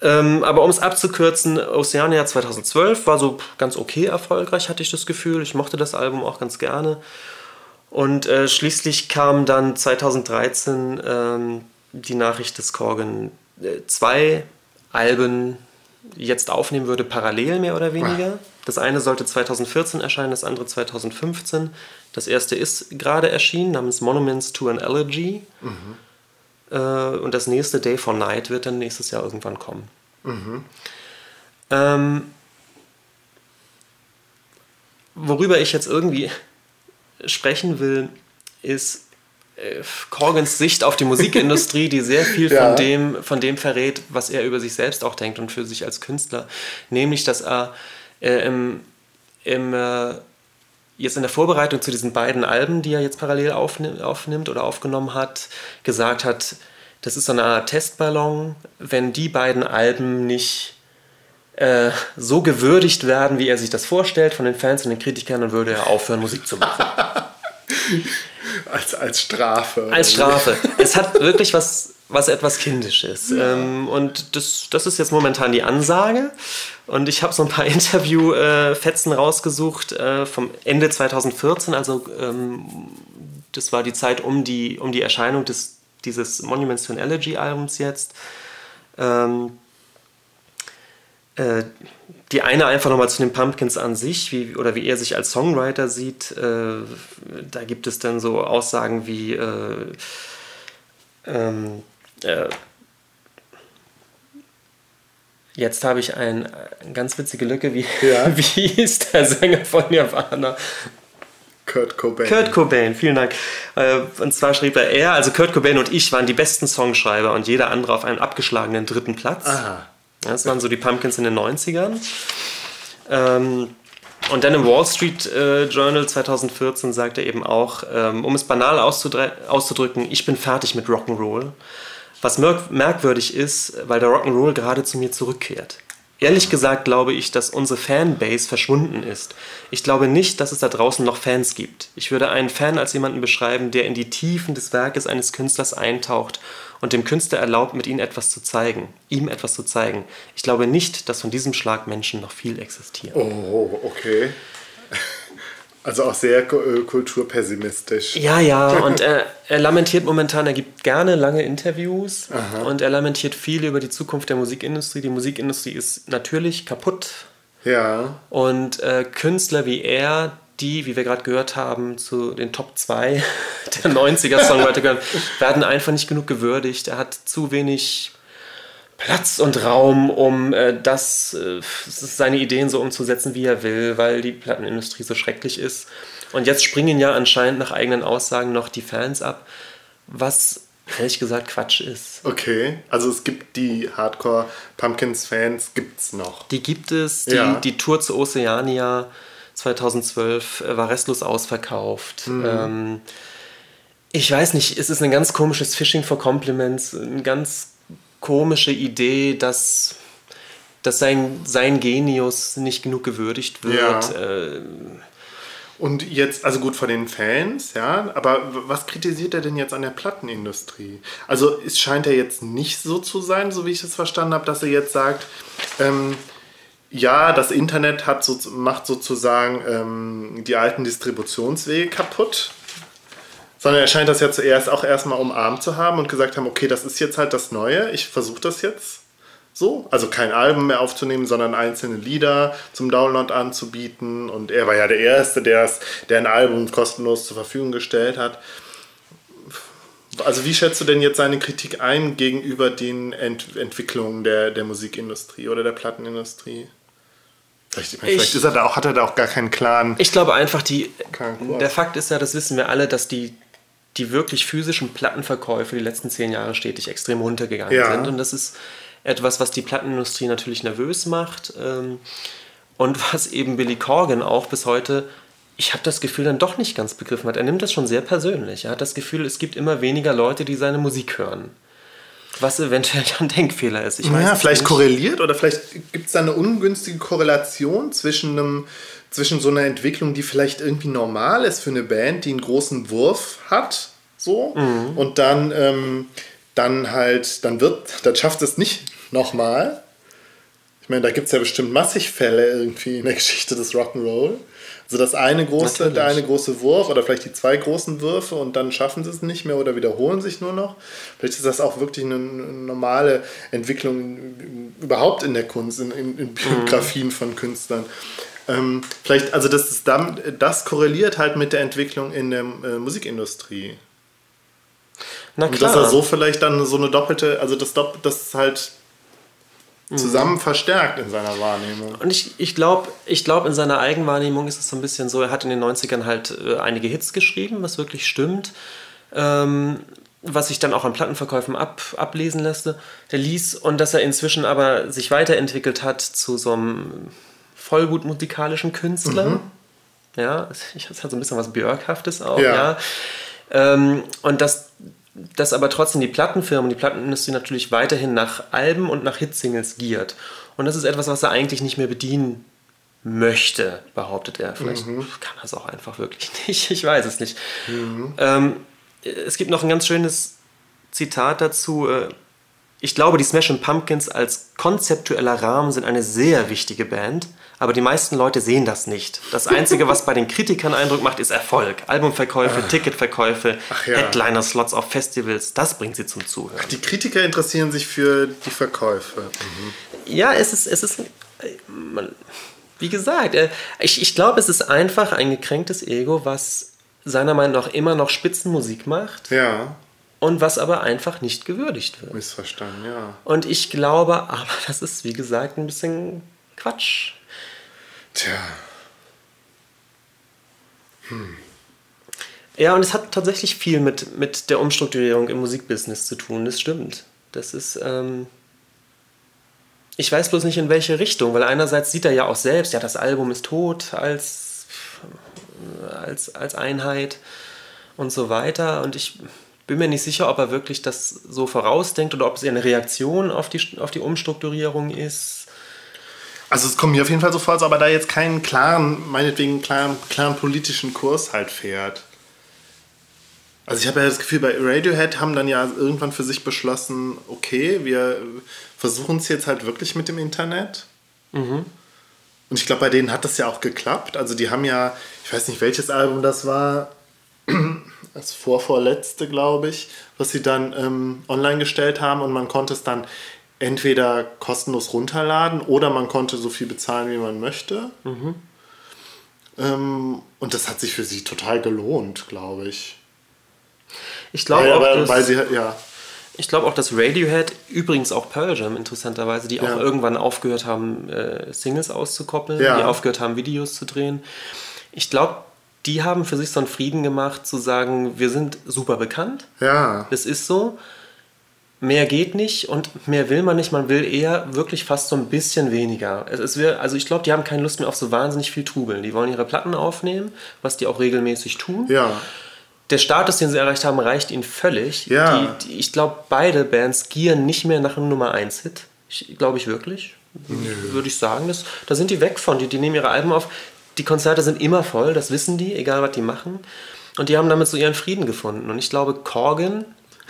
Ähm, aber um es abzukürzen, Oceania 2012 war so ganz okay erfolgreich, hatte ich das Gefühl. Ich mochte das Album auch ganz gerne. Und äh, schließlich kam dann 2013 ähm, die Nachricht, dass Corgan äh, zwei Alben jetzt aufnehmen würde, parallel mehr oder weniger. Das eine sollte 2014 erscheinen, das andere 2015. Das erste ist gerade erschienen, namens Monuments to an Elegy. Mhm. Äh, und das nächste Day for Night wird dann nächstes Jahr irgendwann kommen. Mhm. Ähm, worüber ich jetzt irgendwie sprechen will, ist äh, Corgans Sicht auf die Musikindustrie, die sehr viel ja. von, dem, von dem verrät, was er über sich selbst auch denkt und für sich als Künstler. Nämlich, dass er äh, im, im, äh, jetzt in der Vorbereitung zu diesen beiden Alben, die er jetzt parallel aufnimmt, oder aufgenommen hat, gesagt hat, das ist so eine Art Testballon. Wenn die beiden Alben nicht äh, so gewürdigt werden, wie er sich das vorstellt von den Fans und den Kritikern, dann würde er aufhören, Musik zu machen. als, als Strafe. Als Strafe. es hat wirklich was, was etwas Kindisches. Ja. Ähm, und das, das ist jetzt momentan die Ansage. Und ich habe so ein paar Interview-Fetzen äh, rausgesucht äh, vom Ende 2014. Also ähm, das war die Zeit um die, um die Erscheinung des dieses Monuments to an Elegy Albums jetzt. Ähm, äh, die eine einfach nochmal zu den Pumpkins an sich, wie, oder wie er sich als Songwriter sieht. Äh, da gibt es dann so Aussagen wie äh, ähm, äh, Jetzt habe ich ein, eine ganz witzige Lücke. Wie, ja. wie ist der Sänger von Nirvana? Kurt Cobain. Kurt Cobain, vielen Dank. Äh, und zwar schrieb er, er, also Kurt Cobain und ich waren die besten Songschreiber und jeder andere auf einem abgeschlagenen dritten Platz. Aha. Das waren so die Pumpkins in den 90ern. Ähm, und dann im Wall Street äh, Journal 2014 sagt er eben auch, ähm, um es banal auszudrücken, ich bin fertig mit Rock'n'Roll. Was merkwürdig ist, weil der Rock'n'Roll gerade zu mir zurückkehrt. Ehrlich gesagt glaube ich, dass unsere Fanbase verschwunden ist. Ich glaube nicht, dass es da draußen noch Fans gibt. Ich würde einen Fan als jemanden beschreiben, der in die Tiefen des Werkes eines Künstlers eintaucht und dem Künstler erlaubt, mit ihm etwas zu zeigen, ihm etwas zu zeigen. Ich glaube nicht, dass von diesem Schlag Menschen noch viel existieren. Oh, okay. Also auch sehr äh, kulturpessimistisch. Ja, ja, und er, er, lamentiert momentan, er gibt gerne lange Interviews Aha. und er lamentiert viel über die Zukunft der Musikindustrie. Die Musikindustrie ist natürlich kaputt. Ja. Und äh, Künstler wie er, die, wie wir gerade gehört haben, zu den Top 2 der 90er-Songwriter gehören, werden einfach nicht genug gewürdigt. Er hat zu wenig Platz und Raum, um äh, das, äh, seine Ideen so umzusetzen, wie er will, weil die Plattenindustrie so schrecklich ist. Und jetzt springen ja anscheinend nach eigenen Aussagen noch die Fans ab, was ehrlich gesagt Quatsch ist. Okay, also es gibt die Hardcore Pumpkins Fans, gibt es noch. Die gibt es, die, ja. die Tour zu Oceania 2012 äh, war restlos ausverkauft. Mhm. Ähm, ich weiß nicht, es ist ein ganz komisches Fishing for Compliments, ein ganz komische Idee, dass, dass sein, sein Genius nicht genug gewürdigt wird. Ja. Äh, und jetzt, also gut von den Fans, ja, aber was kritisiert er denn jetzt an der Plattenindustrie? Also es scheint ja jetzt nicht so zu sein, so wie ich es verstanden habe, dass er jetzt sagt, ähm, ja, das Internet hat so, macht sozusagen ähm, die alten Distributionswege kaputt. Sondern er scheint das ja zuerst auch erstmal umarmt zu haben und gesagt haben, okay, das ist jetzt halt das Neue, ich versuche das jetzt so. Also kein Album mehr aufzunehmen, sondern einzelne Lieder zum Download anzubieten. Und er war ja der Erste, der ein Album kostenlos zur Verfügung gestellt hat. Also wie schätzt du denn jetzt seine Kritik ein gegenüber den Ent Entwicklungen der, der Musikindustrie oder der Plattenindustrie? Vielleicht, ich, vielleicht ist er auch, hat er da auch gar keinen klaren. Ich glaube einfach, die, der Fakt ist ja, das wissen wir alle, dass die, die wirklich physischen Plattenverkäufe die letzten zehn Jahre stetig extrem runtergegangen ja. sind. Und das ist etwas, was die Plattenindustrie natürlich nervös macht. Ähm, und was eben Billy Corgan auch bis heute ich habe das Gefühl, dann doch nicht ganz begriffen hat. Er nimmt das schon sehr persönlich. Er hat das Gefühl, es gibt immer weniger Leute, die seine Musik hören. Was eventuell ein Denkfehler ist. Ich ja, vielleicht nicht. korreliert oder vielleicht gibt es da eine ungünstige Korrelation zwischen, einem, zwischen so einer Entwicklung, die vielleicht irgendwie normal ist für eine Band, die einen großen Wurf hat, so, mhm. und dann, ähm, dann halt, dann wird, dann schafft es nicht nochmal. Ich meine, da gibt es ja bestimmt massig Fälle irgendwie in der Geschichte des Rock'n'Roll. Also das eine große, Natürlich. der eine große Wurf oder vielleicht die zwei großen Würfe und dann schaffen sie es nicht mehr oder wiederholen sich nur noch. Vielleicht ist das auch wirklich eine normale Entwicklung überhaupt in der Kunst, in, in, in Biografien mhm. von Künstlern. Ähm, vielleicht, also das, ist dann, das korreliert halt mit der Entwicklung in der äh, Musikindustrie. Na klar. Und dass er so vielleicht dann so eine doppelte, also das, das halt zusammen verstärkt in seiner Wahrnehmung. Und ich, ich glaube, ich glaub, in seiner Eigenwahrnehmung ist es so ein bisschen so, er hat in den 90ern halt äh, einige Hits geschrieben, was wirklich stimmt. Ähm, was sich dann auch an Plattenverkäufen ab, ablesen lässt, der ließ und dass er inzwischen aber sich weiterentwickelt hat zu so einem voll gut musikalischen Künstler. Mhm. Ja, ich hat so ein bisschen was Björkhaftes auch, ja. ja. Ähm, und dass dass aber trotzdem die Plattenfirmen, die Plattenindustrie natürlich weiterhin nach Alben und nach Hitsingles giert. Und das ist etwas, was er eigentlich nicht mehr bedienen möchte, behauptet er. Vielleicht mhm. kann er es auch einfach wirklich nicht. Ich weiß es nicht. Mhm. Ähm, es gibt noch ein ganz schönes Zitat dazu. Äh, ich glaube, die Smashing Pumpkins als konzeptueller Rahmen sind eine sehr wichtige Band, aber die meisten Leute sehen das nicht. Das Einzige, was bei den Kritikern Eindruck macht, ist Erfolg. Albumverkäufe, ah. Ticketverkäufe, ja. Headliner-Slots auf Festivals, das bringt sie zum Zuhören. Ach, die Kritiker interessieren sich für die Verkäufe. Mhm. Ja, es ist, es ist, wie gesagt, äh, ich, ich glaube, es ist einfach ein gekränktes Ego, was seiner Meinung nach immer noch Spitzenmusik macht. Ja und was aber einfach nicht gewürdigt wird. Missverstanden, ja. Und ich glaube, aber das ist wie gesagt ein bisschen Quatsch. Tja. Hm. Ja, und es hat tatsächlich viel mit, mit der Umstrukturierung im Musikbusiness zu tun, das stimmt. Das ist. Ähm ich weiß bloß nicht in welche Richtung, weil einerseits sieht er ja auch selbst, ja, das Album ist tot als, als, als Einheit und so weiter. Und ich bin mir nicht sicher, ob er wirklich das so vorausdenkt oder ob es eine Reaktion auf die, auf die Umstrukturierung ist. Also es kommt mir auf jeden Fall so vor, als ob er da jetzt keinen klaren, meinetwegen klaren, klaren politischen Kurs halt fährt. Also ich habe ja das Gefühl, bei Radiohead haben dann ja irgendwann für sich beschlossen, okay, wir versuchen es jetzt halt wirklich mit dem Internet. Mhm. Und ich glaube, bei denen hat das ja auch geklappt. Also die haben ja, ich weiß nicht, welches Album das war, das vorvorletzte, glaube ich, was sie dann ähm, online gestellt haben und man konnte es dann entweder kostenlos runterladen oder man konnte so viel bezahlen, wie man möchte. Mhm. Ähm, und das hat sich für sie total gelohnt, glaube ich. Ich glaube auch, dass, weil sie, ja. Ich glaube auch, dass Radiohead, übrigens auch Pearl Jam interessanterweise, die ja. auch irgendwann aufgehört haben, äh, Singles auszukoppeln, ja. die aufgehört haben, Videos zu drehen. Ich glaube, die haben für sich so einen Frieden gemacht, zu sagen, wir sind super bekannt. Ja. Das ist so. Mehr geht nicht und mehr will man nicht. Man will eher wirklich fast so ein bisschen weniger. Es, es also ich glaube, die haben keine Lust mehr auf so wahnsinnig viel Trubeln. Die wollen ihre Platten aufnehmen, was die auch regelmäßig tun. Ja. Der Status, den sie erreicht haben, reicht ihnen völlig. Ja. Die, die, ich glaube, beide Bands gieren nicht mehr nach einem Nummer 1 Hit. Glaube ich wirklich. Würde ich sagen. Das, da sind die weg von. Die, die nehmen ihre Alben auf die Konzerte sind immer voll, das wissen die, egal was die machen. Und die haben damit so ihren Frieden gefunden. Und ich glaube, Corgan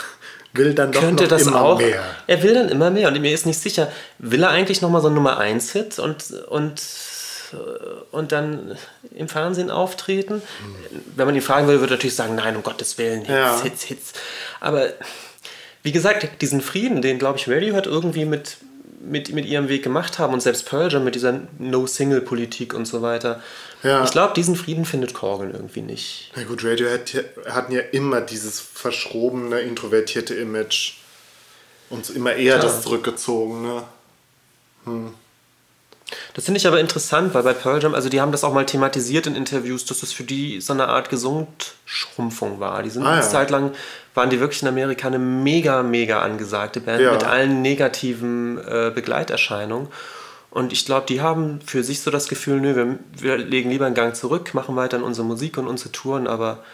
will dann doch könnte noch das immer auch. mehr. Er will dann immer mehr und mir ist nicht sicher, will er eigentlich nochmal so einen Nummer 1 Hit und, und, und dann im Fernsehen auftreten? Wenn man ihn fragen würde, würde er natürlich sagen, nein, um Gottes Willen, Hits, Ja. Hits, Hits. Aber wie gesagt, diesen Frieden, den glaube ich Radiohead irgendwie mit, mit, mit ihrem Weg gemacht haben und selbst Pearl Jam mit dieser No-Single-Politik und so weiter. Ja. Ich glaube, diesen Frieden findet Corgan irgendwie nicht. Na gut, Radiohead hatten ja immer dieses verschrobene, introvertierte Image. Und immer eher Klar. das zurückgezogene. Das finde ich aber interessant, weil bei Pearl Jam, also die haben das auch mal thematisiert in Interviews, dass das für die so eine Art Gesundschrumpfung war. Die sind Ah, eine ja. Zeit lang, waren die wirklich in Amerika eine mega, mega angesagte Band Ja. mit allen negativen äh, Begleiterscheinungen. Und ich glaube, die haben für sich so das Gefühl, nö, wir, wir legen lieber einen Gang zurück, machen weiter in unsere Musik und unsere Touren, aber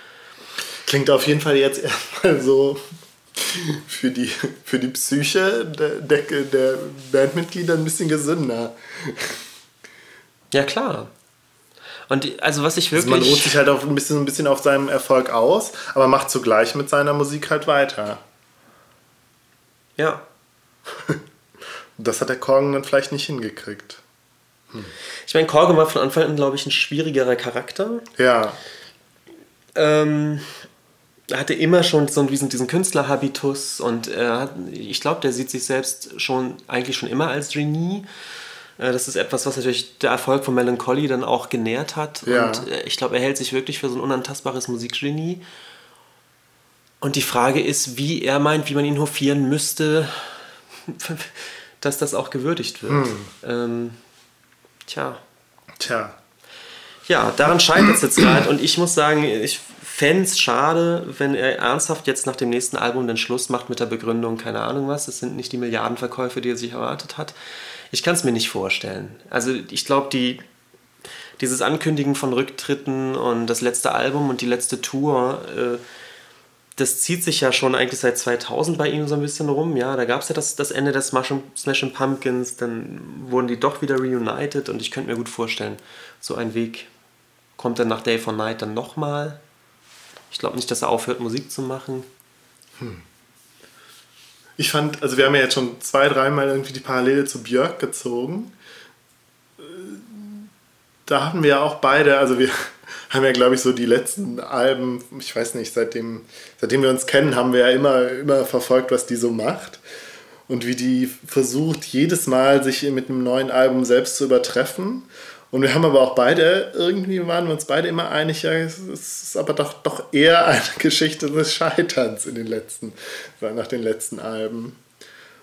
Klingt auf jeden Fall jetzt erstmal so für die, für die Psyche der, der, der Bandmitglieder ein bisschen gesünder. ja klar. Und die- also was ich Also wirklich... man ruht sich halt auch ein bisschen, ein bisschen auf seinem Erfolg aus, aber macht zugleich mit seiner Musik halt weiter. ja, das hat der Korgen dann vielleicht nicht hingekriegt. ich meine, Corgan war von Anfang an, glaube ich, ein schwierigerer Charakter. Ja, ähm, hatte immer schon so diesen, diesen Künstlerhabitus und hat, ich glaube, der sieht sich selbst schon eigentlich schon immer als Genie. Äh, Das ist etwas, was natürlich der Erfolg von Melancholy dann auch genährt hat. Ja. Und äh, ich glaube, er hält sich wirklich für so ein unantastbares Musikgenie. Und die Frage ist, wie er meint, wie man ihn hofieren müsste, dass das auch gewürdigt wird. Ähm, tja. tja. Ja, daran scheitert es jetzt gerade. Und ich muss sagen, ich fände es schade, wenn er ernsthaft jetzt nach dem nächsten Album den Schluss macht mit der Begründung, keine Ahnung was, es sind nicht die Milliardenverkäufe, die er sich erwartet hat. Ich kann es mir nicht vorstellen. Also ich glaube, die, dieses Ankündigen von Rücktritten und das letzte Album und die letzte Tour, äh, das zieht sich ja schon eigentlich seit 2000 bei ihm so ein bisschen rum. Ja, da gab es ja das, das Ende der Smash Smashing Pumpkins, dann wurden die doch wieder reunited und ich könnte mir gut vorstellen, so ein Weg kommt dann nach Day for Night dann nochmal. Ich glaube nicht, dass er aufhört, Musik zu machen. Ich fand, also wir haben ja jetzt schon zwei, dreimal irgendwie die Parallele zu Björk gezogen. Da hatten wir ja auch beide, also wir haben ja, glaube ich, so die letzten Alben, ich weiß nicht, seitdem, seitdem wir uns kennen, haben wir ja immer, immer verfolgt, was die so macht. Und wie die versucht, jedes Mal sich mit einem neuen Album selbst zu übertreffen. Und wir haben aber auch beide, irgendwie waren wir uns beide immer einig, ja, es ist aber doch, doch eher eine Geschichte des Scheiterns in den letzten, nach den letzten Alben.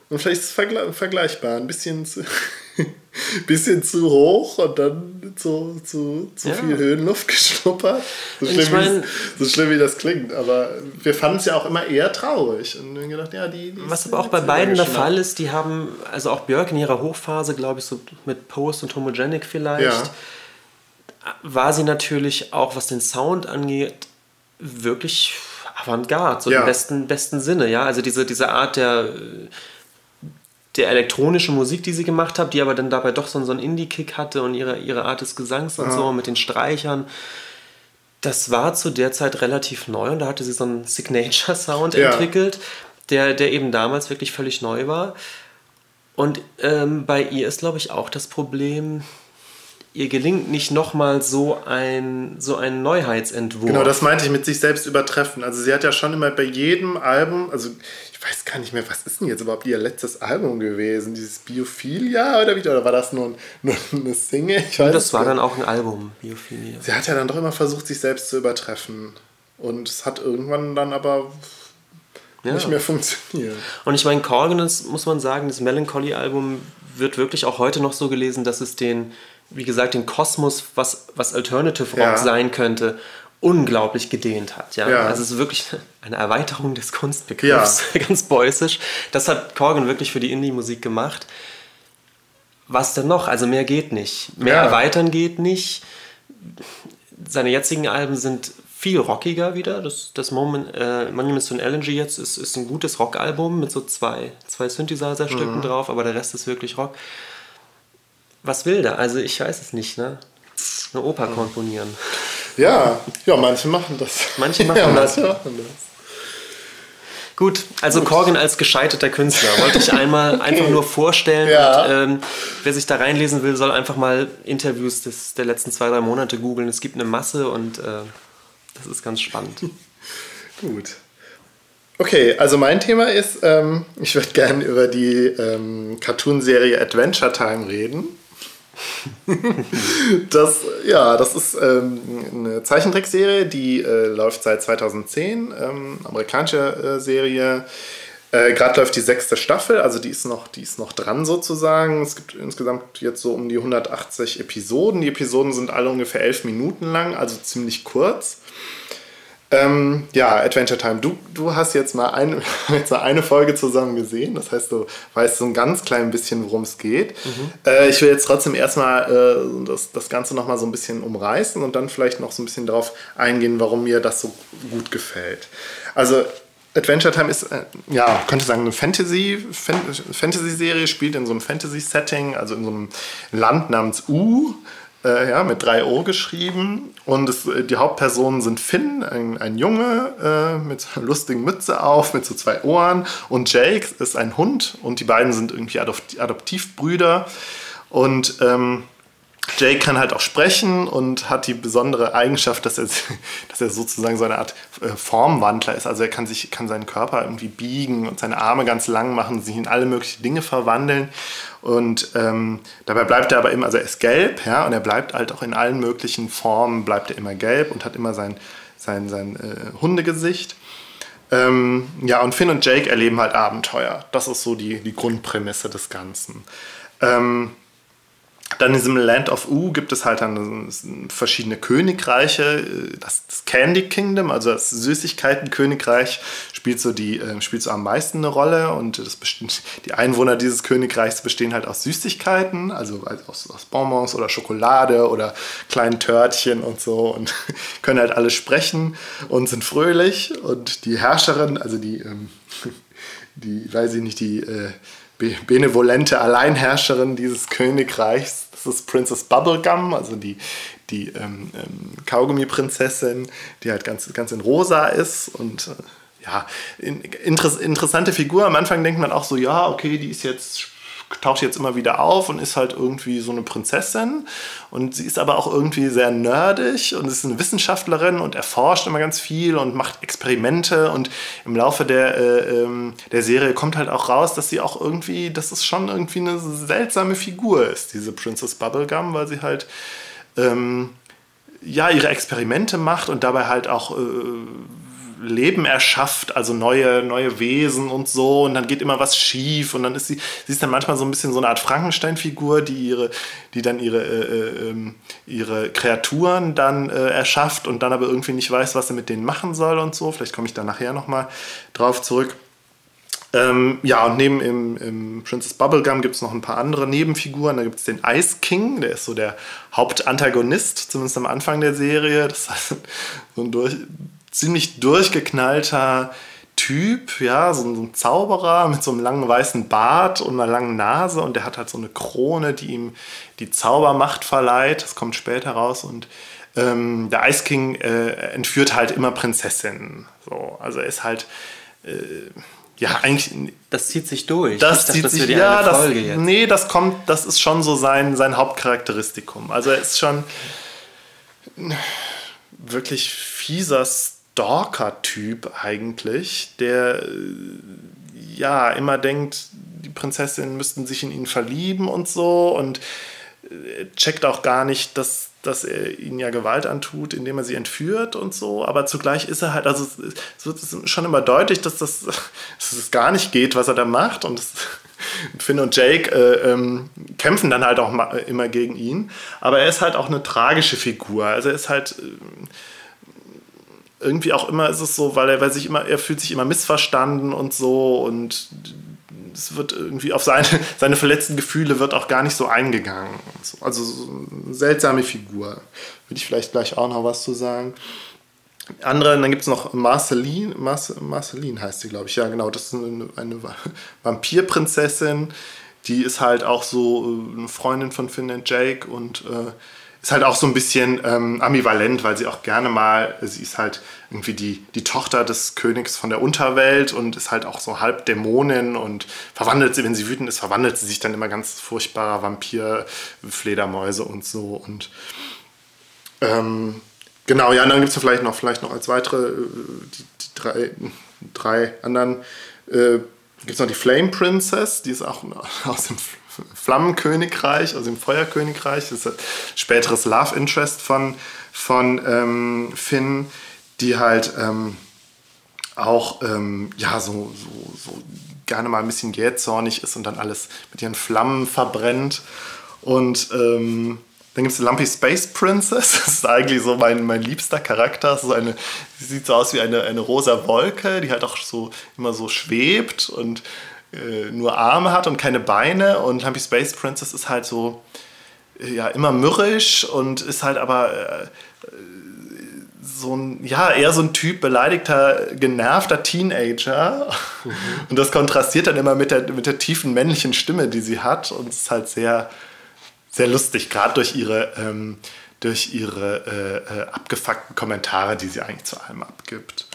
Und vielleicht ist es vergle vergleichbar, ein bisschen zu, bisschen zu hoch und dann zu, zu, zu Ja. viel Höhenluft geschnuppert. So schlimm, ich mein- wie, so schlimm wie das klingt, aber wir fanden es ja auch immer eher traurig. Und haben gedacht, ja, die, die Was aber auch bei beiden der. Fall ist, die haben, also auch Björk in ihrer Hochphase, glaube ich, so mit Post und Homogenic vielleicht, Ja. war sie natürlich auch, was den Sound angeht, wirklich Avantgarde, so Ja. im besten, besten Sinne, ja. Also diese, diese Art der, der elektronischen Musik, die sie gemacht hat, die aber dann dabei doch so, einen- so einen Indie-Kick hatte und ihre, ihre Art des Gesangs und so mit den Streichern. Das war zu der Zeit relativ neu und da hatte sie so einen Signature-Sound Ja. entwickelt, der, der eben damals wirklich völlig neu war. Und ähm, bei ihr ist, glaube ich, auch das Problem, ihr gelingt nicht nochmal so ein, so ein Neuheitsentwurf. Genau, das meinte ich mit sich selbst übertreffen. Also sie hat ja schon immer bei jedem Album, also ich weiß gar nicht mehr, was ist denn jetzt überhaupt ihr letztes Album gewesen? Dieses Biophilia oder wie? Oder war das nur, nur eine Single? Ich weiß das war nicht. dann auch ein Album, Biophilie. Sie hat ja dann doch immer versucht, sich selbst zu übertreffen. Und es hat irgendwann dann aber Ja. nicht mehr funktioniert. Und ich meine, Corgan, muss man sagen, das Melancholy-Album wird wirklich auch heute noch so gelesen, dass es den, wie gesagt, den Kosmos, was, was Alternative Rock Ja. sein könnte, unglaublich gedehnt hat. Ja? Ja. Also es ist wirklich eine Erweiterung des Kunstbegriffs, ganz beußisch. Das hat Corgan wirklich für die Indie-Musik gemacht. Was denn noch? Also mehr geht nicht. Mehr Ja. erweitern geht nicht. Seine jetzigen Alben sind viel rockiger wieder. Das, das Moment, äh, Monuments to LNG jetzt ist, ist ein gutes Rockalbum mit so zwei, zwei Synthesizer-Stücken Mhm. drauf, aber der Rest ist wirklich Rock. Was will der? Also ich weiß es nicht, ne? Eine Oper komponieren. Ja, ja, manche machen das. Manche machen ja, das. Manche machen das. Gut, also Gut. Corgan als gescheiterter Künstler wollte ich einmal einfach nur vorstellen. Ja. Und, ähm, wer sich da reinlesen will, soll einfach mal Interviews des, der letzten zwei, drei Monate googeln. Es gibt eine Masse und äh, das ist ganz spannend. Gut. Okay, also mein Thema ist, ähm, ich würde gerne über die ähm, Cartoonserie Adventure Time reden. das, ja, das ist ähm, eine Zeichentrickserie, die äh, läuft seit 2010, ähm, amerikanische äh, Serie. Äh, Gerade läuft die sechste Staffel, also die ist, noch, die ist noch dran sozusagen. Es gibt insgesamt jetzt so um die 180 Episoden. Die Episoden sind alle ungefähr elf Minuten lang, also ziemlich kurz. Ähm, ja, Adventure Time. Du, du hast jetzt mal, ein, jetzt mal eine Folge zusammen gesehen. Das heißt, du weißt so ein ganz klein bisschen, worum es geht. Mhm. Äh, ich will jetzt trotzdem erstmal äh, das, das Ganze nochmal so ein bisschen umreißen und dann vielleicht noch so ein bisschen darauf eingehen, warum mir das so gut gefällt. Also Adventure Time ist, äh, ja, könnte sagen, eine Fantasy, Fantasy-Serie, spielt in so einem Fantasy-Setting, also in so einem Land namens U äh, ja, mit drei O geschrieben. Und es, äh, die Hauptpersonen sind Finn, ein, ein Junge äh, mit einer lustigen Mütze auf, mit so zwei Ohren. Und Jake ist ein Hund und die beiden sind irgendwie Adoptivbrüder. Und ähm, Jake kann halt auch sprechen und hat die besondere Eigenschaft, dass er, dass er sozusagen so eine Art äh, Formwandler ist. Also er kann, sich, kann seinen Körper irgendwie biegen und seine Arme ganz lang machen, sich in alle möglichen Dinge verwandeln. Und ähm, dabei bleibt er aber immer, also er ist gelb, ja, und er bleibt halt auch in allen möglichen Formen, bleibt er immer gelb und hat immer sein, sein, sein äh, Hundegesicht. Ähm, ja, und Finn und Jake erleben halt Abenteuer. Das ist so die, die Grundprämisse des Ganzen. Ähm, dann in diesem Land of U gibt es halt dann verschiedene Königreiche. Das, Candy Kingdom, also das Süßigkeitenkönigreich, spielt so, die, äh, spielt so am meisten eine Rolle. Und das bestimmt, die Einwohner dieses Königreichs bestehen halt aus Süßigkeiten, also aus, aus Bonbons oder Schokolade oder kleinen Törtchen und so und können halt alle sprechen und sind fröhlich. Und die Herrscherin, also die, ähm, die weiß ich nicht, die äh, benevolente Alleinherrscherin dieses Königreichs. Das ist Princess Bubblegum, also die, die ähm, ähm, Kaugummi-Prinzessin, die halt ganz, ganz in rosa ist und äh, ja, in, inter interessante Figur. Am Anfang denkt man auch so, ja, okay, die ist jetzt taucht jetzt immer wieder auf und ist halt irgendwie so eine Prinzessin. Und sie ist aber auch irgendwie sehr nerdig und ist eine Wissenschaftlerin und erforscht immer ganz viel und macht Experimente. Und im Laufe der, äh, ähm, der Serie kommt halt auch raus, dass sie auch irgendwie, dass es schon irgendwie eine seltsame Figur ist, diese Princess Bubblegum, weil sie halt ähm, ja ihre Experimente macht und dabei halt auch äh, Leben erschafft, also neue, neue Wesen und so. Und dann geht immer was schief. Und dann ist sie, sie ist dann manchmal so ein bisschen so eine Art Frankenstein-Figur, die ihre, die dann ihre, äh, äh, ähm, ihre Kreaturen dann äh, erschafft und dann aber irgendwie nicht weiß, was sie mit denen machen soll und so. Vielleicht komme ich da nachher nochmal drauf zurück. Ähm, ja, und neben im, im Princess Bubblegum gibt es noch ein paar andere Nebenfiguren. Da gibt es den Ice King, der ist so der Hauptantagonist, zumindest am Anfang der Serie. Das ist so ein durch, ziemlich durchgeknallter Typ, ja, so ein, Zauberer mit so einem langen weißen Bart und einer langen Nase und der hat halt so eine Krone, die ihm die Zaubermacht verleiht. Das kommt später raus und ähm, der Ice King äh, entführt halt immer Prinzessinnen. So, also er ist halt äh, ja eigentlich. Das zieht sich durch. Das dachte, zieht das sich ja, das, nee, das kommt, das ist schon so sein sein Hauptcharakteristikum. Also er ist schon wirklich fieser Stalker-Typ eigentlich, der äh, ja immer denkt, die Prinzessinnen müssten sich in ihn verlieben und so und äh, checkt auch gar nicht, dass, dass er ihnen ja Gewalt antut, indem er sie entführt und so. Aber zugleich ist er halt, also es wird schon immer deutlich, dass das, dass es gar nicht geht, was er da macht. Und das, Finn und Jake äh, ähm, kämpfen dann halt auch immer gegen ihn. Aber er ist halt auch eine tragische Figur. Also er ist halt. Äh, irgendwie auch immer ist es so, weil er, weil sich immer, er fühlt sich immer missverstanden und so und es wird irgendwie auf seine, seine verletzten Gefühle wird auch gar nicht so eingegangen. Also so eine seltsame Figur. Würde ich vielleicht gleich auch noch was zu sagen. Andere, dann gibt es noch Marceline, Marceline heißt sie, glaube ich, ja genau, das ist eine, eine Vampirprinzessin, die ist halt auch so äh, eine Freundin von Finn und Jake und äh, ist halt auch so ein bisschen ähm, ambivalent, weil sie auch gerne mal, sie ist halt irgendwie die, die Tochter des Königs von der Unterwelt und ist halt auch so halb Dämonin und verwandelt sie, wenn sie wütend ist, verwandelt sie sich dann immer ganz furchtbarer Vampir, Fledermäuse und so und ähm, genau, ja, und dann gibt es vielleicht noch, vielleicht noch als weitere, äh, die, die drei, drei anderen, äh, gibt es noch die Flame Princess, die ist auch aus dem Flammenkönigreich, also im Feuerkönigreich. Das ist ein späteres Love Interest von, von ähm, Finn, die halt ähm, auch ähm, ja, so, so, so gerne mal ein bisschen jähzornig ist und dann alles mit ihren Flammen verbrennt. Und ähm, dann gibt es Lumpy Space Princess. Das ist eigentlich so mein, mein liebster Charakter. So eine, sie sieht so aus wie eine, eine rosa Wolke, die halt auch so immer so schwebt und äh, nur Arme hat und keine Beine. Und Lumpy Space Princess ist halt so, äh, ja, immer mürrisch und ist halt aber äh, so ein, ja, eher so ein Typ beleidigter, genervter Teenager. Mhm. Und das kontrastiert dann immer mit der, mit der tiefen männlichen Stimme, die sie hat. Und es ist halt sehr, sehr lustig, gerade durch ihre, ähm, durch ihre äh, äh, abgefuckten Kommentare, die sie eigentlich zu allem abgibt.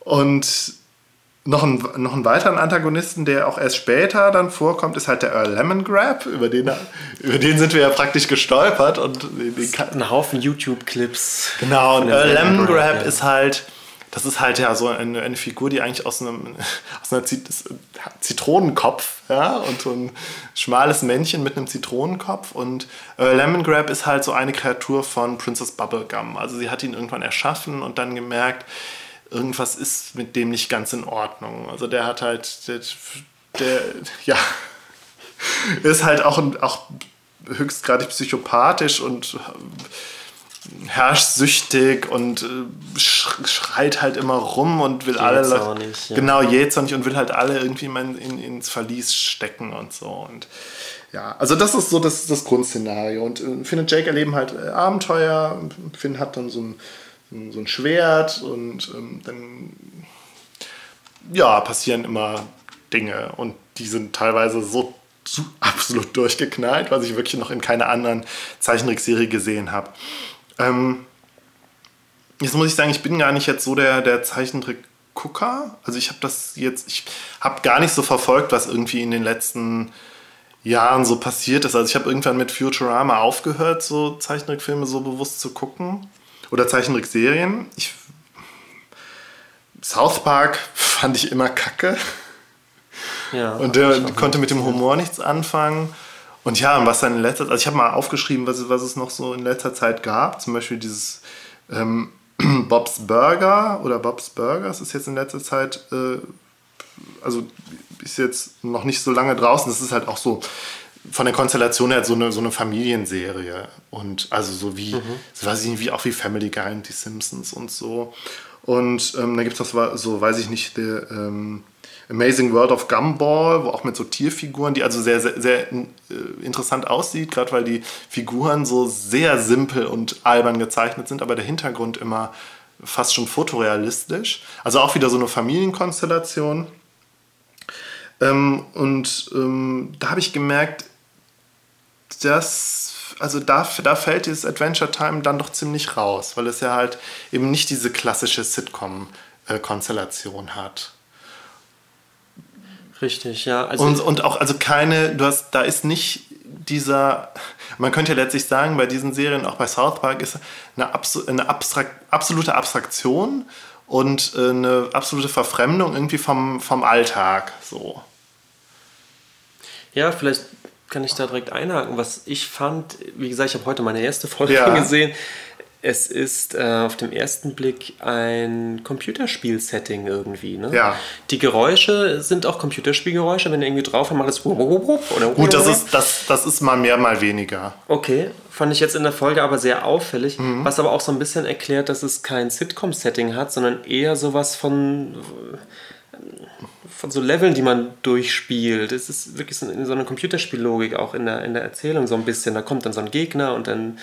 Und noch einen, noch einen weiteren Antagonisten, der auch erst später dann vorkommt, ist halt der Earl Lemongrab. Über den, über den sind wir ja praktisch gestolpert. Und ein Haufen YouTube-Clips. Genau, und Earl Lemongrab ja. ist halt, das ist halt ja so eine, eine Figur, die eigentlich aus einem aus einer Zitronenkopf, ja, und so ein schmales Männchen mit einem Zitronenkopf. Und Earl Lemongrab ist halt so eine Kreatur von Princess Bubblegum. Also sie hat ihn irgendwann erschaffen und dann gemerkt, irgendwas ist mit dem nicht ganz in Ordnung. Also der hat halt, der, der ja, ist halt auch, auch höchstgradig psychopathisch und äh, herrschsüchtig und äh, schreit halt immer rum und will alle nicht, ja. genau jähzornig und will halt alle irgendwie in, in, ins Verlies stecken und so und ja, also das ist so das, das Grundszenario und äh, Finn und Jake erleben halt Abenteuer. Finn hat dann so ein so ein Schwert und ähm, dann ja, passieren immer Dinge und die sind teilweise so absolut durchgeknallt, was ich wirklich noch in keiner anderen Zeichentrickserie gesehen habe. Ähm, jetzt muss ich sagen, ich bin gar nicht jetzt so der, der Zeichentrick-Gucker. Also ich habe das jetzt, ich habe gar nicht so verfolgt, was irgendwie in den letzten Jahren so passiert ist. Also ich habe irgendwann mit Futurama aufgehört, so Zeichentrickfilme so bewusst zu gucken oder Zeichentrickserien. Ich, South Park fand ich immer kacke. Ja, und der konnte mit dem Humor nichts anfangen. Und ja, und was dann in letzter Zeit, also ich habe mal aufgeschrieben, was, was es noch so in letzter Zeit gab. Zum Beispiel dieses ähm, Bob's Burger oder Bob's Burgers ist jetzt in letzter Zeit, äh, also ist jetzt noch nicht so lange draußen. Das ist halt auch so von der Konstellation her so eine, so eine Familienserie. Und also so wie, mhm. so weiß ich nicht, wie auch wie Family Guy und die Simpsons und so. Und ähm, da gibt es noch so, weiß ich nicht, der ähm, Amazing World of Gumball, wo auch mit so Tierfiguren, die also sehr, sehr, sehr äh, interessant aussieht, gerade weil die Figuren so sehr simpel und albern gezeichnet sind, aber der Hintergrund immer fast schon fotorealistisch. Also auch wieder so eine Familienkonstellation. Ähm, und ähm, da habe ich gemerkt, das, also da, da fällt dieses Adventure Time dann doch ziemlich raus, weil es ja halt eben nicht diese klassische Sitcom-Konstellation hat. Richtig, ja. Also und, und auch, also keine, du hast, da ist nicht dieser, man könnte ja letztlich sagen, bei diesen Serien, auch bei South Park, ist eine, Abs eine Abstrakt, absolute Abstraktion und äh, eine absolute Verfremdung irgendwie vom, vom Alltag. So. Ja, vielleicht kann ich da direkt einhaken. Was ich fand, wie gesagt, ich habe heute meine erste Folge ja. gesehen. Es ist äh, auf den ersten Blick ein Computerspiel-Setting irgendwie. Ne? Ja. Die Geräusche sind auch Computerspielgeräusche. Wenn du irgendwie drauf macht es oder Gut, das ist, das, das ist mal mehr, mal weniger. Okay, fand ich jetzt in der Folge aber sehr auffällig. Mhm. Was aber auch so ein bisschen erklärt, dass es kein Sitcom-Setting hat, sondern eher sowas von von so Leveln, die man durchspielt. Es ist wirklich so, in so einer Computerspiellogik auch in der, in der Erzählung so ein bisschen. Da kommt dann so ein Gegner und dann.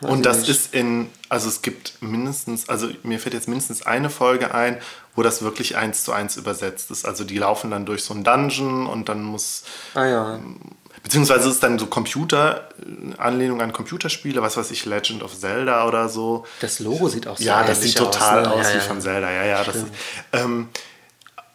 Und das nicht. ist in, also es gibt mindestens, also mir fällt jetzt mindestens eine Folge ein, wo das wirklich eins zu eins übersetzt ist. Also die laufen dann durch so einen Dungeon und dann muss. Ah ja. Beziehungsweise ist dann so Computer, äh, Anlehnung an Computerspiele, was weiß ich, Legend of Zelda oder so. Das Logo sieht auch so Ja, das sieht total aus, ne? aus ja, wie ja. von Zelda, ja, ja. Das ist, ähm, ähm,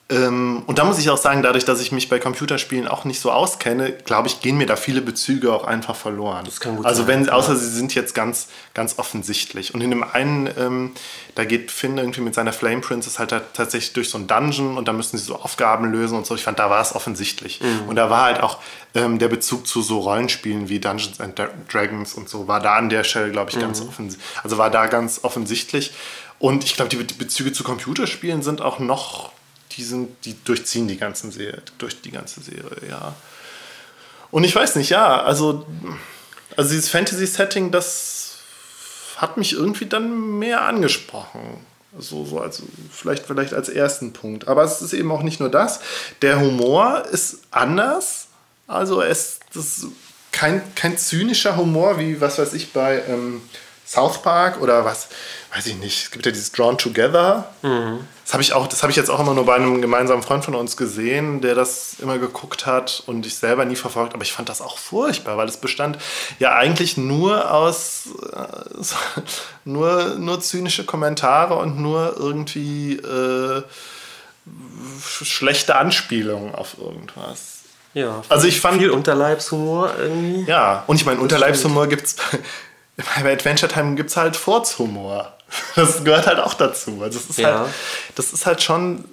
und da muss ich auch sagen, dadurch, dass ich mich bei Computerspielen auch nicht so auskenne, glaube ich, gehen mir da viele Bezüge auch einfach verloren. Das kann gut also sein. wenn, außer ja. sie sind jetzt ganz, ganz offensichtlich. Und in dem einen, ähm, da geht Finn irgendwie mit seiner Flame Princess halt tatsächlich durch so einen Dungeon und da müssen sie so Aufgaben lösen und so. Ich fand, da war es offensichtlich. Mhm. Und da war halt auch ähm, der Bezug zu so Rollenspielen wie Dungeons and Dragons und so, war da an der Stelle, glaube ich, ganz mhm. offensichtlich. Also war da ganz offensichtlich. Und ich glaube, die Bezüge zu Computerspielen sind auch noch die sind, die durchziehen die ganzen Serie, durch die ganze Serie, ja. Und ich weiß nicht, ja, also, also dieses Fantasy-Setting, das hat mich irgendwie dann mehr angesprochen. So, so als, vielleicht, vielleicht als ersten Punkt. Aber es ist eben auch nicht nur das. Der Humor ist anders. Also es ist kein, kein zynischer Humor, wie was weiß ich bei ähm, South Park oder was, weiß ich nicht, es gibt ja dieses Drawn Together. Mhm. Das habe ich auch, das habe ich jetzt auch immer nur bei einem gemeinsamen Freund von uns gesehen, der das immer geguckt hat und ich selber nie verfolgt, aber ich fand das auch furchtbar, weil es bestand ja eigentlich nur aus äh, nur, nur zynische Kommentare und nur irgendwie äh, schlechte Anspielungen auf irgendwas. Ja, also ich fand viel Unterleibshumor irgendwie. Ja, und ich meine, Unterleibshumor gibt es bei Adventure Time gibt es halt Furzhumor. Das gehört halt auch dazu. Also das ist, ja. halt, das ist halt schon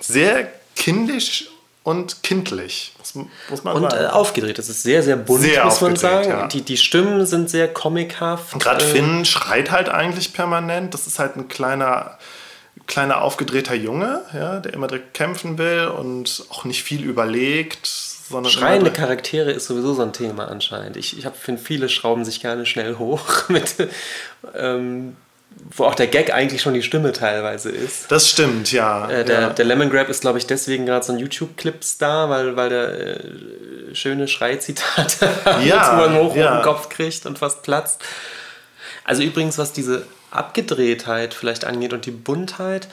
sehr kindisch und kindlich, muss, muss man und sagen. Und äh, aufgedreht. Das ist sehr, sehr bunt, sehr muss man sagen. Ja. Die, die Stimmen sind sehr comichaft. Gerade äh, Finn schreit halt eigentlich permanent. Das ist halt ein kleiner, kleiner aufgedrehter Junge, ja, der immer direkt kämpfen will und auch nicht viel überlegt sondern Schreiende Charaktere ist sowieso so ein Thema anscheinend. Ich, ich finde, viele schrauben sich gerne schnell hoch, mit, ähm, wo auch der Gag eigentlich schon die Stimme teilweise ist. Das stimmt, ja. Äh, der, ja. der Lemon Grab ist, glaube ich, deswegen gerade so ein YouTube-Clip-Star, weil, weil der äh, schöne Schreizitate ja, man hoch ja. den Kopf kriegt und fast platzt. Also übrigens, was diese Abgedrehtheit vielleicht angeht und die Buntheit,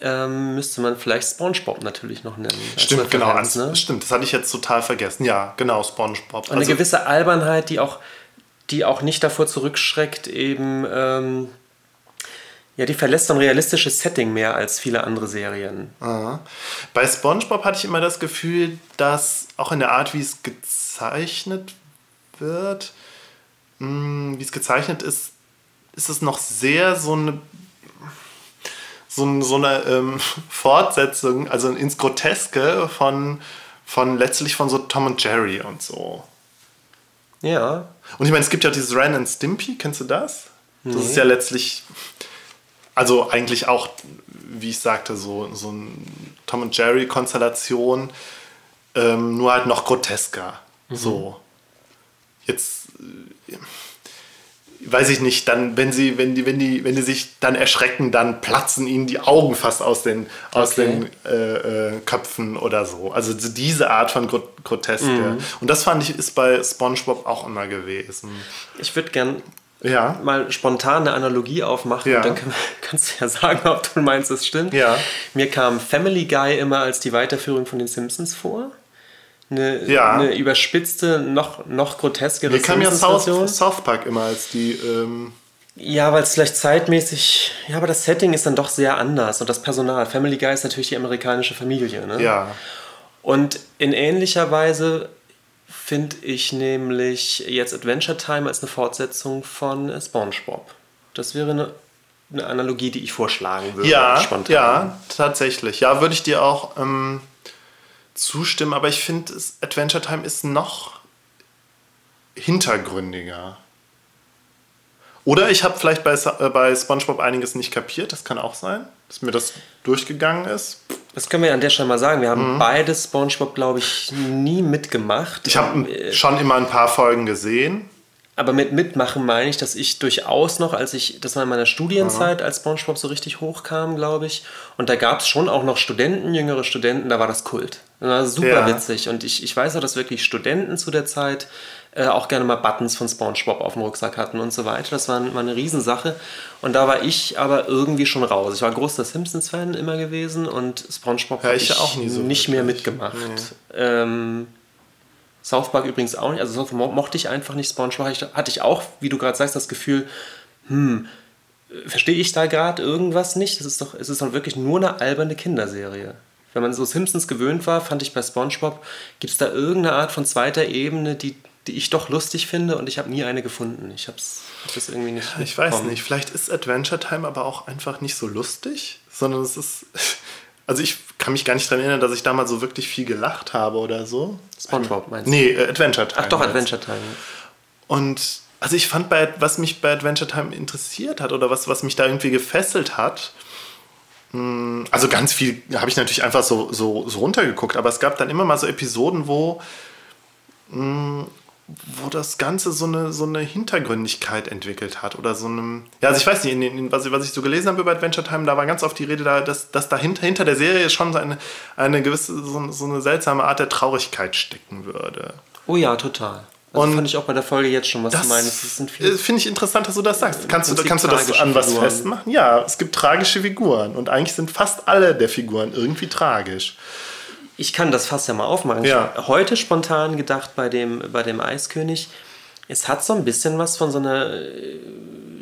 ähm, müsste man vielleicht SpongeBob natürlich noch nennen. Stimmt, genau. Ne? Stimmt, das hatte ich jetzt total vergessen. Ja, genau, SpongeBob. Und eine also, gewisse Albernheit, die auch, die auch nicht davor zurückschreckt, eben. Ähm, ja, die verlässt so ein realistisches Setting mehr als viele andere Serien. Aha. Bei SpongeBob hatte ich immer das Gefühl, dass auch in der Art, wie es gezeichnet wird, hm, wie es gezeichnet ist, ist es noch sehr so eine so, so eine ähm, Fortsetzung, also ins Groteske von, von letztlich von so Tom und Jerry und so. Ja. Und ich meine, es gibt ja dieses Ren and Stimpy, kennst du das? Nee. Das ist ja letztlich, also eigentlich auch, wie ich sagte, so, so ein Tom und Jerry-Konstellation, ähm, nur halt noch grotesker. Mhm. So. Jetzt äh, weiß ich nicht, dann, wenn sie, wenn die, wenn die, wenn die sich dann erschrecken, dann platzen ihnen die Augen fast aus den, aus okay. den äh, äh, Köpfen oder so. Also diese Art von Groteske. Mhm. Und das fand ich, ist bei SpongeBob auch immer gewesen. Ich würde gern ja. mal spontan eine Analogie aufmachen ja. und dann kann, kannst du ja sagen, ob du meinst, es stimmt. Ja. Mir kam Family Guy immer als die Weiterführung von den Simpsons vor eine, ja. eine überspitzte, noch, noch groteskere Mir kam ja South, South Park immer als die. Ähm ja, weil es vielleicht zeitmäßig. Ja, aber das Setting ist dann doch sehr anders und das Personal. Family Guy ist natürlich die amerikanische Familie. Ne? Ja. Und in ähnlicher Weise finde ich nämlich jetzt Adventure Time als eine Fortsetzung von SpongeBob. Das wäre eine, eine Analogie, die ich vorschlagen würde. Ja, spontan. ja, tatsächlich. Ja, würde ich dir auch. Ähm zustimmen, aber ich finde, Adventure Time ist noch hintergründiger. Oder ich habe vielleicht bei, äh, bei SpongeBob einiges nicht kapiert, das kann auch sein, dass mir das durchgegangen ist. Das können wir an der Stelle mal sagen. Wir haben mhm. beide SpongeBob, glaube ich, nie mitgemacht. Ich habe äh, schon immer ein paar Folgen gesehen. Aber mit mitmachen meine ich, dass ich durchaus noch, als ich, das war in meiner Studienzeit, als SpongeBob so richtig hochkam, glaube ich. Und da gab es schon auch noch Studenten, jüngere Studenten, da war das Kult. Das war super ja. witzig. Und ich, ich weiß auch, dass wirklich Studenten zu der Zeit äh, auch gerne mal Buttons von SpongeBob auf dem Rucksack hatten und so weiter. Das war, war eine Riesensache. Und da war ich aber irgendwie schon raus. Ich war großer Simpsons-Fan immer gewesen und SpongeBob ja, habe ich, auch nie so nicht mehr mitgemacht. Nee. Ähm, South Park übrigens auch nicht. Also Park mochte ich einfach nicht. SpongeBob hatte ich auch, wie du gerade sagst, das Gefühl, hm, verstehe ich da gerade irgendwas nicht? Es ist doch, es ist doch wirklich nur eine alberne Kinderserie. Wenn man so Simpsons gewöhnt war, fand ich bei SpongeBob, gibt es da irgendeine Art von zweiter Ebene, die, die ich doch lustig finde und ich habe nie eine gefunden. Ich habe hab das irgendwie nicht. Ich weiß nicht, vielleicht ist Adventure Time aber auch einfach nicht so lustig, sondern es ist. Also ich kann mich gar nicht daran erinnern, dass ich damals so wirklich viel gelacht habe oder so. SpongeBob meinst du? Nee, äh, Adventure Time. Ach doch, Adventure Time. Und also ich fand, bei, was mich bei Adventure Time interessiert hat oder was, was mich da irgendwie gefesselt hat, hm, also ganz viel habe ich natürlich einfach so, so, so runtergeguckt, aber es gab dann immer mal so Episoden, wo, hm, wo das Ganze so eine, so eine Hintergründigkeit entwickelt hat oder so einem. Ja, also ich weiß nicht, in, in, was, was ich so gelesen habe über Adventure Time, da war ganz oft die Rede, da, dass, dass dahinter hinter der Serie schon so eine, eine gewisse, so, so eine seltsame Art der Traurigkeit stecken würde. Oh ja, total. Also und fand ich auch bei der Folge jetzt schon, was du meinst. Finde ich interessant, dass du das sagst. Kannst du, kannst du das an was Figuren. festmachen? Ja, es gibt tragische Figuren und eigentlich sind fast alle der Figuren irgendwie tragisch. Ich kann das fast ja mal aufmachen. Ja. heute spontan gedacht bei dem, bei dem Eiskönig, es hat so ein bisschen was von so einer äh,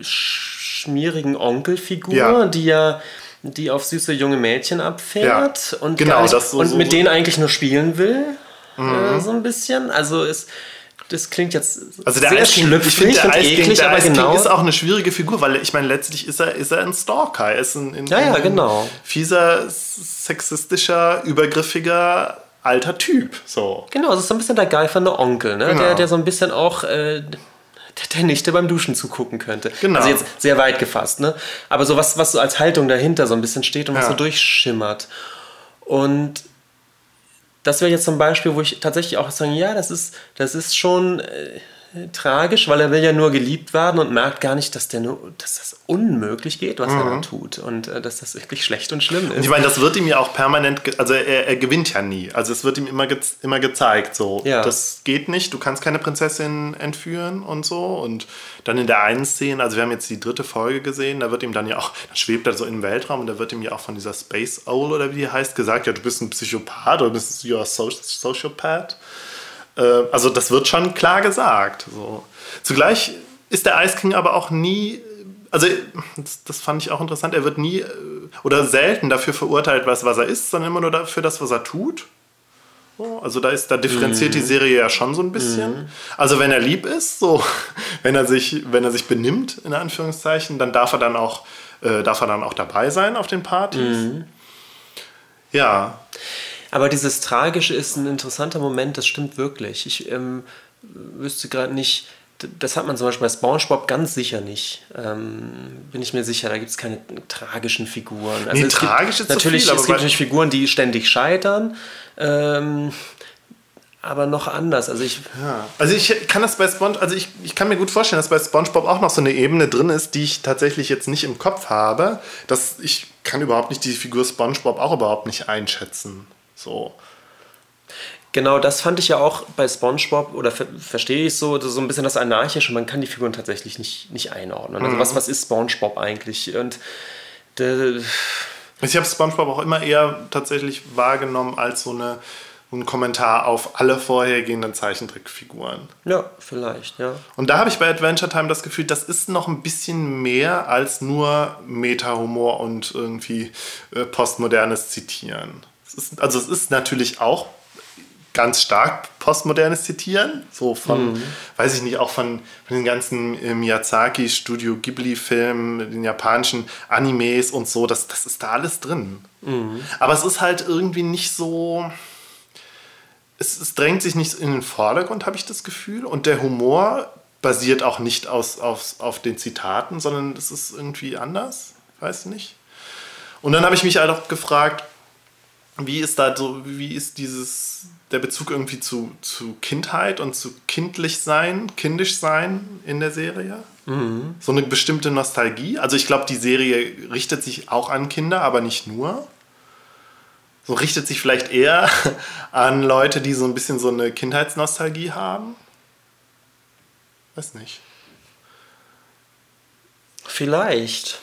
schmierigen Onkelfigur, ja. die ja die auf süße junge Mädchen abfährt ja. und, genau, nicht, so, und so mit so denen eigentlich nur spielen will. Mhm. Äh, so ein bisschen. Also es das klingt jetzt also der sehr Eisking, schlüpfig ich finde, der Eisking, eklig, der aber genau. ist auch eine schwierige Figur, weil ich meine, letztlich ist er, ist er ein Stalker. Er ist ein, ein, ja, ja, genau. fieser, sexistischer, übergriffiger alter Typ. So. Genau, das ist so ein bisschen der geifernde Onkel, ne? Genau. der, der so ein bisschen auch äh, der Nichte beim Duschen zugucken könnte. Genau. Also jetzt sehr weit gefasst, ne? Aber so was, was so als Haltung dahinter so ein bisschen steht und ja. was so durchschimmert. Und das wäre jetzt zum Beispiel, wo ich tatsächlich auch sagen, ja, das ist, das ist schon äh, tragisch, weil er will ja nur geliebt werden und merkt gar nicht, dass, der nur, dass das unmöglich geht, was mhm. er da tut. Und äh, dass das wirklich schlecht und schlimm ist. Und ich meine, das wird ihm ja auch permanent, also er, er gewinnt ja nie. Also es wird ihm immer, ge immer gezeigt, so, ja. das geht nicht, du kannst keine Prinzessin entführen und so. Und dann in der einen Szene, also wir haben jetzt die dritte Folge gesehen, da wird ihm dann ja auch, da schwebt er so im Weltraum und da wird ihm ja auch von dieser Space Owl oder wie die heißt, gesagt, ja, du bist ein Psychopath oder bist du ein Sociopath. Äh, also das wird schon klar gesagt. So. Zugleich ist der Ice King aber auch nie, also das, das, fand ich auch interessant, er wird nie äh, oder selten dafür verurteilt, was, was er ist, sondern immer nur dafür das, was er tut. Also da ist, da differenziert mhm. die Serie ja schon so ein bisschen. Mhm. Also wenn er lieb ist, so, wenn er sich, wenn er sich benimmt, in Anführungszeichen, dann darf er dann auch, äh, darf er dann auch dabei sein auf den Partys. Mhm. Ja. Aber dieses Tragische ist ein interessanter Moment, das stimmt wirklich. Ich ähm, wüsste gerade nicht, das hat man zum Beispiel bei SpongeBob ganz sicher nicht. Ähm, bin ich mir sicher, da gibt es keine tragischen Figuren. Also nee, tragisch ist natürlich, viel, es gibt natürlich Figuren, die ständig scheitern. Ähm, aber noch anders. Also ich, ja. also ich kann das bei SpongeBob, also ich, ich kann mir gut vorstellen, dass bei SpongeBob auch noch so eine Ebene drin ist, die ich tatsächlich jetzt nicht im Kopf habe. Dass ich kann überhaupt nicht die Figur SpongeBob auch überhaupt nicht einschätzen. So. Genau, das fand ich ja auch bei SpongeBob oder ver verstehe ich so, so ein bisschen das Anarchische. Man kann die Figuren tatsächlich nicht, nicht einordnen. Also, mhm. was, was ist SpongeBob eigentlich? Und ich habe SpongeBob auch immer eher tatsächlich wahrgenommen als so eine ein Kommentar auf alle vorhergehenden Zeichentrickfiguren. Ja, vielleicht, ja. Und da habe ich bei Adventure Time das Gefühl, das ist noch ein bisschen mehr als nur Meta-Humor und irgendwie äh, postmodernes Zitieren. Ist, also es ist natürlich auch ganz stark postmodernes Zitieren, so von, mhm. weiß ich nicht, auch von, von den ganzen äh, Miyazaki, Studio Ghibli-Filmen, den japanischen Animes und so, das, das ist da alles drin. Mhm. Aber es ist halt irgendwie nicht so, es, es drängt sich nicht in den Vordergrund, habe ich das Gefühl, und der Humor basiert auch nicht aus, aus, auf den Zitaten, sondern es ist irgendwie anders, weiß nicht. Und dann habe ich mich halt auch gefragt, wie ist da so, wie ist dieses, der Bezug irgendwie zu, zu Kindheit und zu kindlich sein, kindisch sein in der Serie? Mhm. So eine bestimmte Nostalgie. Also ich glaube, die Serie richtet sich auch an Kinder, aber nicht nur. So richtet sich vielleicht eher an Leute, die so ein bisschen so eine Kindheitsnostalgie haben. Weiß nicht. Vielleicht.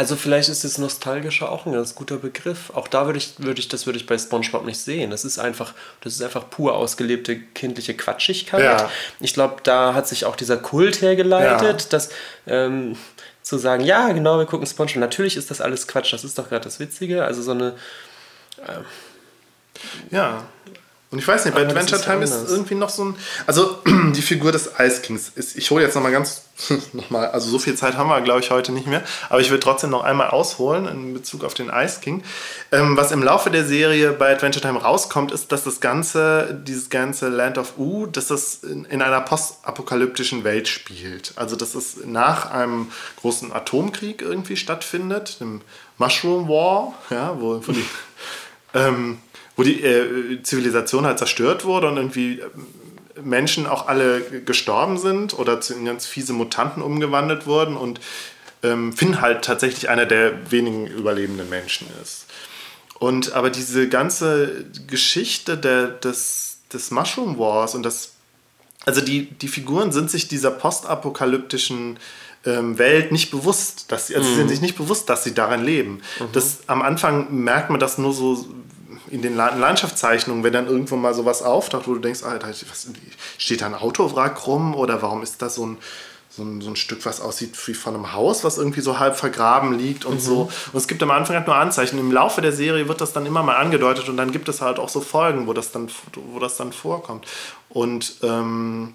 Also vielleicht ist das Nostalgische auch ein ganz guter Begriff. Auch da würde ich, würde ich, das würde ich bei SpongeBob nicht sehen. Das ist einfach, das ist einfach pur ausgelebte kindliche Quatschigkeit. Ja. Ich glaube, da hat sich auch dieser Kult hergeleitet, ja. dass ähm, zu sagen, ja, genau, wir gucken SpongeBob. Natürlich ist das alles Quatsch, das ist doch gerade das Witzige. Also so eine. Äh, ja. Und ich weiß nicht, bei Adventure Time ist irgendwie noch so ein. Also die Figur des Ice Kings ist. Ich hole jetzt nochmal ganz. nochmal, also so viel Zeit haben wir, glaube ich, heute nicht mehr. Aber ich will trotzdem noch einmal ausholen in Bezug auf den Ice King. Ähm, was im Laufe der Serie bei Adventure Time rauskommt, ist, dass das ganze, dieses ganze Land of U, dass das in, in einer postapokalyptischen Welt spielt. Also dass es nach einem großen Atomkrieg irgendwie stattfindet, dem Mushroom War, ja, wo, wo die. ähm, wo die äh, Zivilisation halt zerstört wurde und irgendwie äh, Menschen auch alle gestorben sind oder zu ganz fiese Mutanten umgewandelt wurden und ähm, Finn halt tatsächlich einer der wenigen überlebenden Menschen ist. Und aber diese ganze Geschichte der, des, des Mushroom Wars und das, also die, die Figuren sind sich dieser postapokalyptischen ähm, Welt nicht bewusst, dass sie, also mhm. sie sind mhm. sich nicht bewusst, dass sie darin leben. Mhm. Das, am Anfang merkt man das nur so in den Landschaftszeichnungen, wenn dann irgendwo mal sowas auftaucht, wo du denkst, Alter, was, steht da ein Autowrack rum oder warum ist das so ein, so ein, so ein, Stück, was aussieht wie von einem Haus, was irgendwie so halb vergraben liegt und mhm. so. Und es gibt am Anfang halt nur Anzeichen. Im Laufe der Serie wird das dann immer mal angedeutet und dann gibt es halt auch so Folgen, wo das dann, wo das dann vorkommt. Und ähm,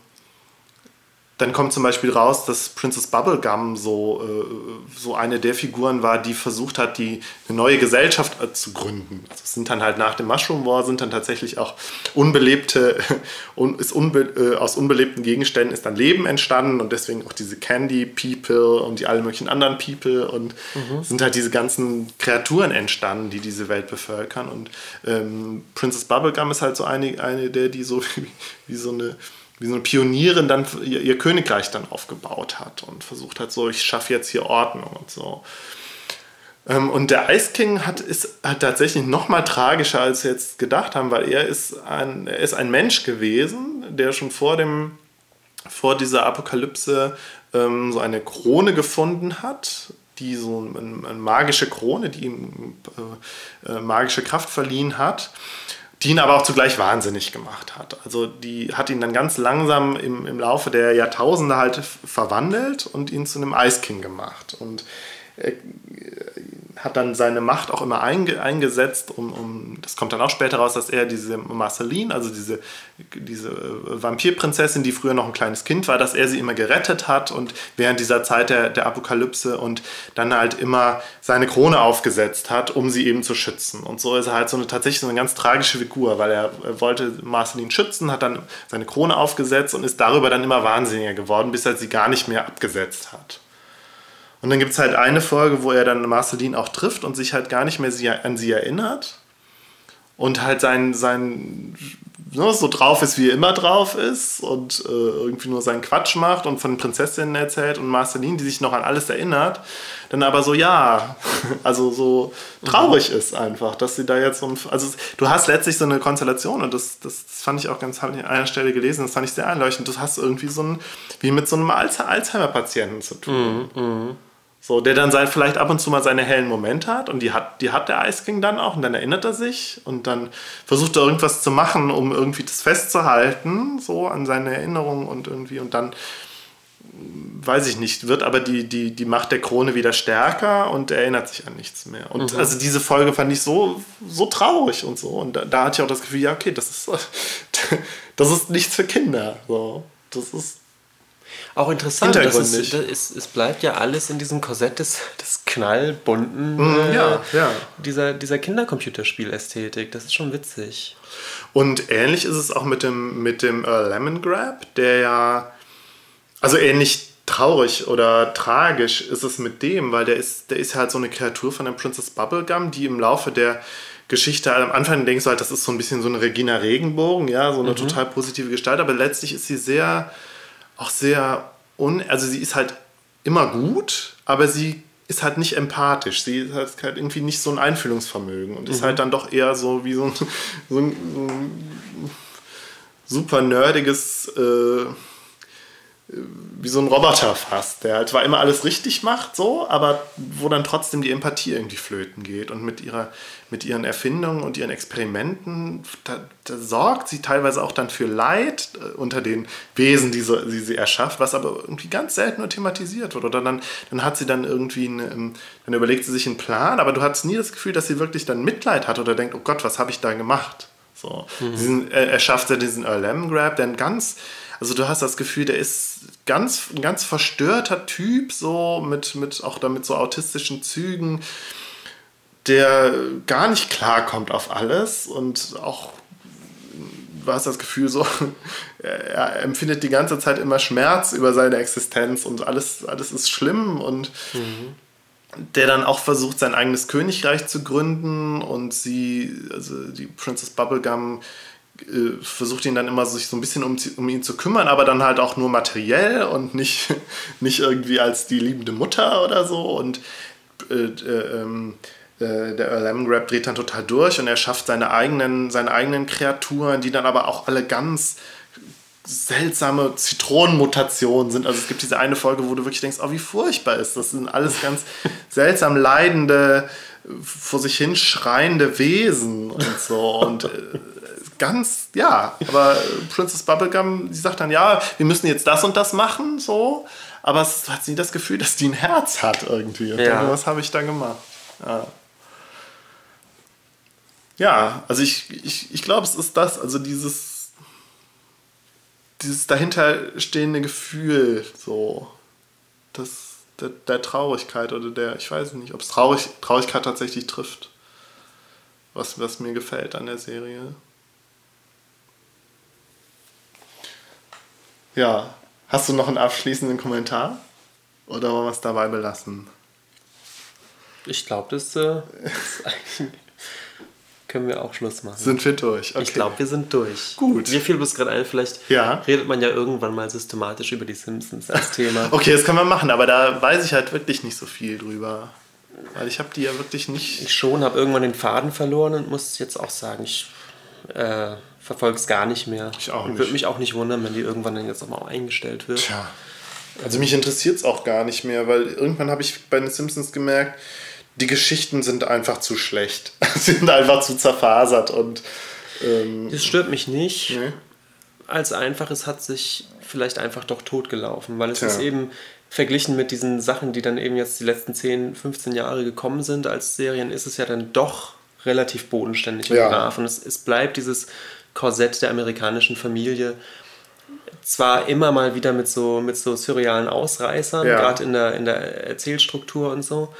dann kommt zum Beispiel raus, dass Princess Bubblegum so, äh, so eine der Figuren war, die versucht hat, die, eine neue Gesellschaft äh, zu gründen. Also es sind dann halt nach dem Mushroom War sind dann tatsächlich auch unbelebte, un, ist unbe, äh, aus unbelebten Gegenständen ist dann Leben entstanden und deswegen auch diese Candy People und die alle möglichen anderen People und mhm. sind halt diese ganzen Kreaturen entstanden, die diese Welt bevölkern. Und ähm, Princess Bubblegum ist halt so eine, eine der, die so wie, wie so eine wie so eine Pionierin dann ihr, ihr, Königreich dann aufgebaut hat und versucht hat, so, ich schaffe jetzt hier Ordnung und so. Ähm, und der Ice King hat, ist hat tatsächlich noch mal tragischer, als wir jetzt gedacht haben, weil er ist ein, er ist ein Mensch gewesen, der schon vor, dem, vor dieser Apokalypse ähm, so eine Krone gefunden hat, die so eine, eine magische Krone, die ihm äh, äh, magische Kraft verliehen hat die ihn aber auch zugleich wahnsinnig gemacht hat. Also die hat ihn dann ganz langsam im, im Laufe der Jahrtausende halt verwandelt und ihn zu einem Ice King gemacht. Und er hat dann seine Macht auch immer einge eingesetzt, um, um, das kommt dann auch später raus, dass er diese Marceline, also diese, diese äh, Vampirprinzessin, die früher noch ein kleines Kind war, dass er sie immer gerettet hat und während dieser Zeit der, der Apokalypse und dann halt immer seine Krone aufgesetzt hat, um sie eben zu schützen. Und so ist er halt so eine tatsächlich so eine ganz tragische Figur, weil er, er wollte Marceline schützen, hat dann seine Krone aufgesetzt und ist darüber dann immer wahnsinniger geworden, bis er sie gar nicht mehr abgesetzt hat. Und dann gibt es halt eine Folge, wo er dann Marceline auch trifft und sich halt gar nicht mehr sie, an sie erinnert. Und halt sein, sein ne, so drauf ist, wie er immer drauf ist und äh, irgendwie nur seinen Quatsch macht und von Prinzessinnen erzählt und Marceline, die sich noch an alles erinnert, dann aber so, ja, also so traurig ist einfach, dass sie da jetzt so, also du hast letztlich so eine Konstellation und das, das, das fand ich auch ganz, habe ich an einer Stelle gelesen, das fand ich sehr einleuchtend, du hast irgendwie so ein, wie mit so einem Alzheimer-Patienten zu tun. Mhm. mhm. So, der dann sein, vielleicht ab und zu mal seine hellen Momente hat und die hat, die hat der Ice King dann auch und dann erinnert er sich und dann versucht er irgendwas zu machen, um irgendwie das festzuhalten, so an seine Erinnerungen und irgendwie und dann weiß ich nicht, wird aber die, die, die Macht der Krone wieder stärker und er erinnert sich an nichts mehr. Und mhm. also diese Folge fand ich so, so traurig und so. Und da, da hatte ich auch das Gefühl, ja, okay, das ist, das ist nichts für Kinder. So. Das ist auch interessant, dass es, es, es, bleibt ja alles in diesem Korsett des, des knallbunten, mm, äh, ja, ja. Dieser, dieser Kindercomputerspielästhetik. Das ist schon witzig. Und ähnlich ist es auch mit dem, mit dem uh, Lemon Grab, der ja, also ähnlich traurig oder tragisch ist es mit dem, weil der ist, der ist halt so eine Kreatur von der Princess Bubblegum, die im Laufe der Geschichte, am Anfang denkst du halt, das ist so ein bisschen so eine Regina Regenbogen, ja, so eine mhm. total positive Gestalt, aber letztlich ist sie sehr auch sehr, un also sie ist halt immer gut, aber sie ist halt nicht empathisch. Sie hat halt irgendwie nicht so ein Einfühlungsvermögen und ist mhm. halt dann doch eher so wie so ein, so ein, so ein super nerdiges, äh, wie so ein Roboter fast, der halt zwar immer alles richtig macht, so, aber wo dann trotzdem die Empathie irgendwie flöten geht. Und mit, ihrer, mit ihren Erfindungen und ihren Experimenten, da, da sorgt sie teilweise auch dann für Leid äh, unter den Wesen, die, so, die sie erschafft, was aber irgendwie ganz selten nur thematisiert wird. Oder dann, dann hat sie dann irgendwie, eine, ähm, dann überlegt sie sich einen Plan, aber du hast nie das Gefühl, dass sie wirklich dann Mitleid hat oder denkt, oh Gott, was habe ich da gemacht? So. Mhm. Diesen, äh, er schafft ja diesen Earl Grab, der ein ganz also du hast das Gefühl, der ist ganz, ein ganz verstörter Typ, so mit, mit auch damit so autistischen Zügen, der gar nicht klarkommt auf alles und auch du hast das Gefühl so, er empfindet die ganze Zeit immer Schmerz über seine Existenz und alles, alles ist schlimm und mhm. der dann auch versucht, sein eigenes Königreich zu gründen und sie, also die Princess Bubblegum äh, versucht ihn dann immer sich so ein bisschen um, um, ihn zu kümmern, aber dann halt auch nur materiell und nicht, nicht irgendwie als die liebende Mutter oder so. Und äh, äh, ähm, äh, der Lemongrab dreht dann total durch und er schafft seine eigenen, seine eigenen Kreaturen, die dann aber auch alle ganz seltsame Zitronenmutationen sind. Also es gibt diese eine Folge, wo du wirklich denkst, oh, wie furchtbar ist das. sind alles ganz seltsam leidende, vor sich hin schreiende Wesen und so. Und äh, ganz, ja, aber Princess Bubblegum, die sagt dann, ja, wir müssen jetzt das und das machen, so, aber es hat nie das Gefühl, dass die ein Herz hat irgendwie. Und ja. denke, was habe ich da gemacht? Ja. ja, also ich, ich, ich glaube, es ist das, also dieses, dieses dahinterstehende Gefühl, so, das, der, der Traurigkeit oder der, ich weiß nicht, ob es Traurig, Traurigkeit tatsächlich trifft, was, was mir gefällt an der Serie. Ja. Hast du noch einen abschließenden Kommentar? Oder wollen wir es dabei belassen? Ich glaube, das, äh, können wir auch Schluss machen. Sind wir durch? Okay. Ich glaube, wir sind durch. Gut. Mir fiel bloß gerade ein, vielleicht ja. redet man ja irgendwann mal systematisch über die Simpsons als Thema. okay, das kann man machen, aber da weiß ich halt wirklich nicht so viel drüber. Weil ich habe die ja wirklich nicht. Ich schon, habe irgendwann den Faden verloren und muss jetzt auch sagen, ich äh, verfolge es gar nicht mehr. Ich auch nicht. Und würde mich auch nicht wundern, wenn die irgendwann dann jetzt auch mal eingestellt wird. Tja. Also mich interessiert es auch gar nicht mehr, weil irgendwann habe ich bei den Simpsons gemerkt, die Geschichten sind einfach zu schlecht. Sind einfach zu zerfasert und. Ähm, das stört mich nicht. Nee. Als einfach, es hat sich vielleicht einfach doch totgelaufen, weil es Tja. ist eben verglichen mit diesen Sachen, die dann eben jetzt die letzten 10, 15 Jahre gekommen sind als Serien, ist es ja dann doch relativ bodenständig und ja. brav. Und es, es bleibt dieses Korsett der amerikanischen Familie. Zwar immer mal wieder mit so, mit so surrealen Ausreißern, ja. gerade in der, in der Erzählstruktur und so.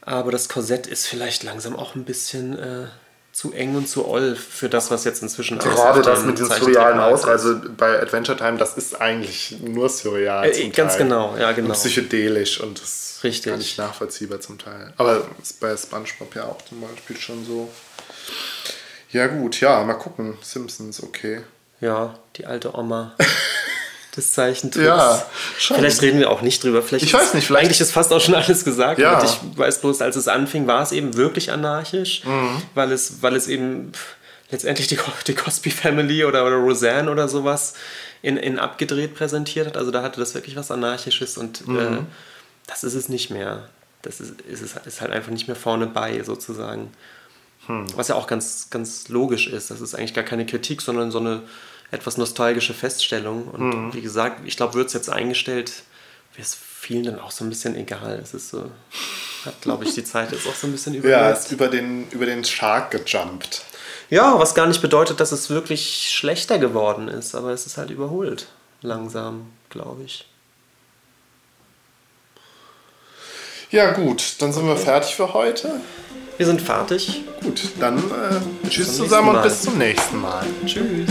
Aber das Korsett ist vielleicht langsam auch ein bisschen äh, zu eng und zu oll für das, was jetzt inzwischen Gerade das mit diesen surrealen Ausreißern also bei Adventure Time, das ist eigentlich nur surreal. Äh, ganz Teil. genau, ja, genau. Und psychedelisch und das ist gar nicht nachvollziehbar zum Teil. Aber bei SpongeBob ja auch zum Beispiel schon so. Ja, gut, ja, mal gucken. Simpsons, okay. Ja, die alte Oma des Zeichentricks. Ja, schon. Vielleicht reden wir auch nicht drüber. Vielleicht ich weiß nicht, vielleicht. Eigentlich ist fast auch schon alles gesagt. Ja. Ich weiß bloß, als es anfing, war es eben wirklich anarchisch, mhm. weil, es, weil es eben letztendlich die, die Cosby Family oder, oder Roseanne oder sowas in, in abgedreht präsentiert hat. Also da hatte das wirklich was Anarchisches und mhm. äh, das ist es nicht mehr. Das ist, ist, ist halt einfach nicht mehr vorne bei, sozusagen. Hm. Was ja auch ganz, ganz logisch ist. Das ist eigentlich gar keine Kritik, sondern so eine etwas nostalgische Feststellung. Und hm. wie gesagt, ich glaube, wird es jetzt eingestellt, wäre es vielen dann auch so ein bisschen egal. Es ist so, hat, glaube ich, die Zeit jetzt auch so ein bisschen über. Ja, ist über den, über den Shark gejumpt. Ja, was gar nicht bedeutet, dass es wirklich schlechter geworden ist, aber es ist halt überholt. Langsam, glaube ich. Ja, gut, dann sind wir fertig für heute. Wir sind fertig. Gut, dann äh, tschüss zusammen und bis zum nächsten Mal. Tschüss.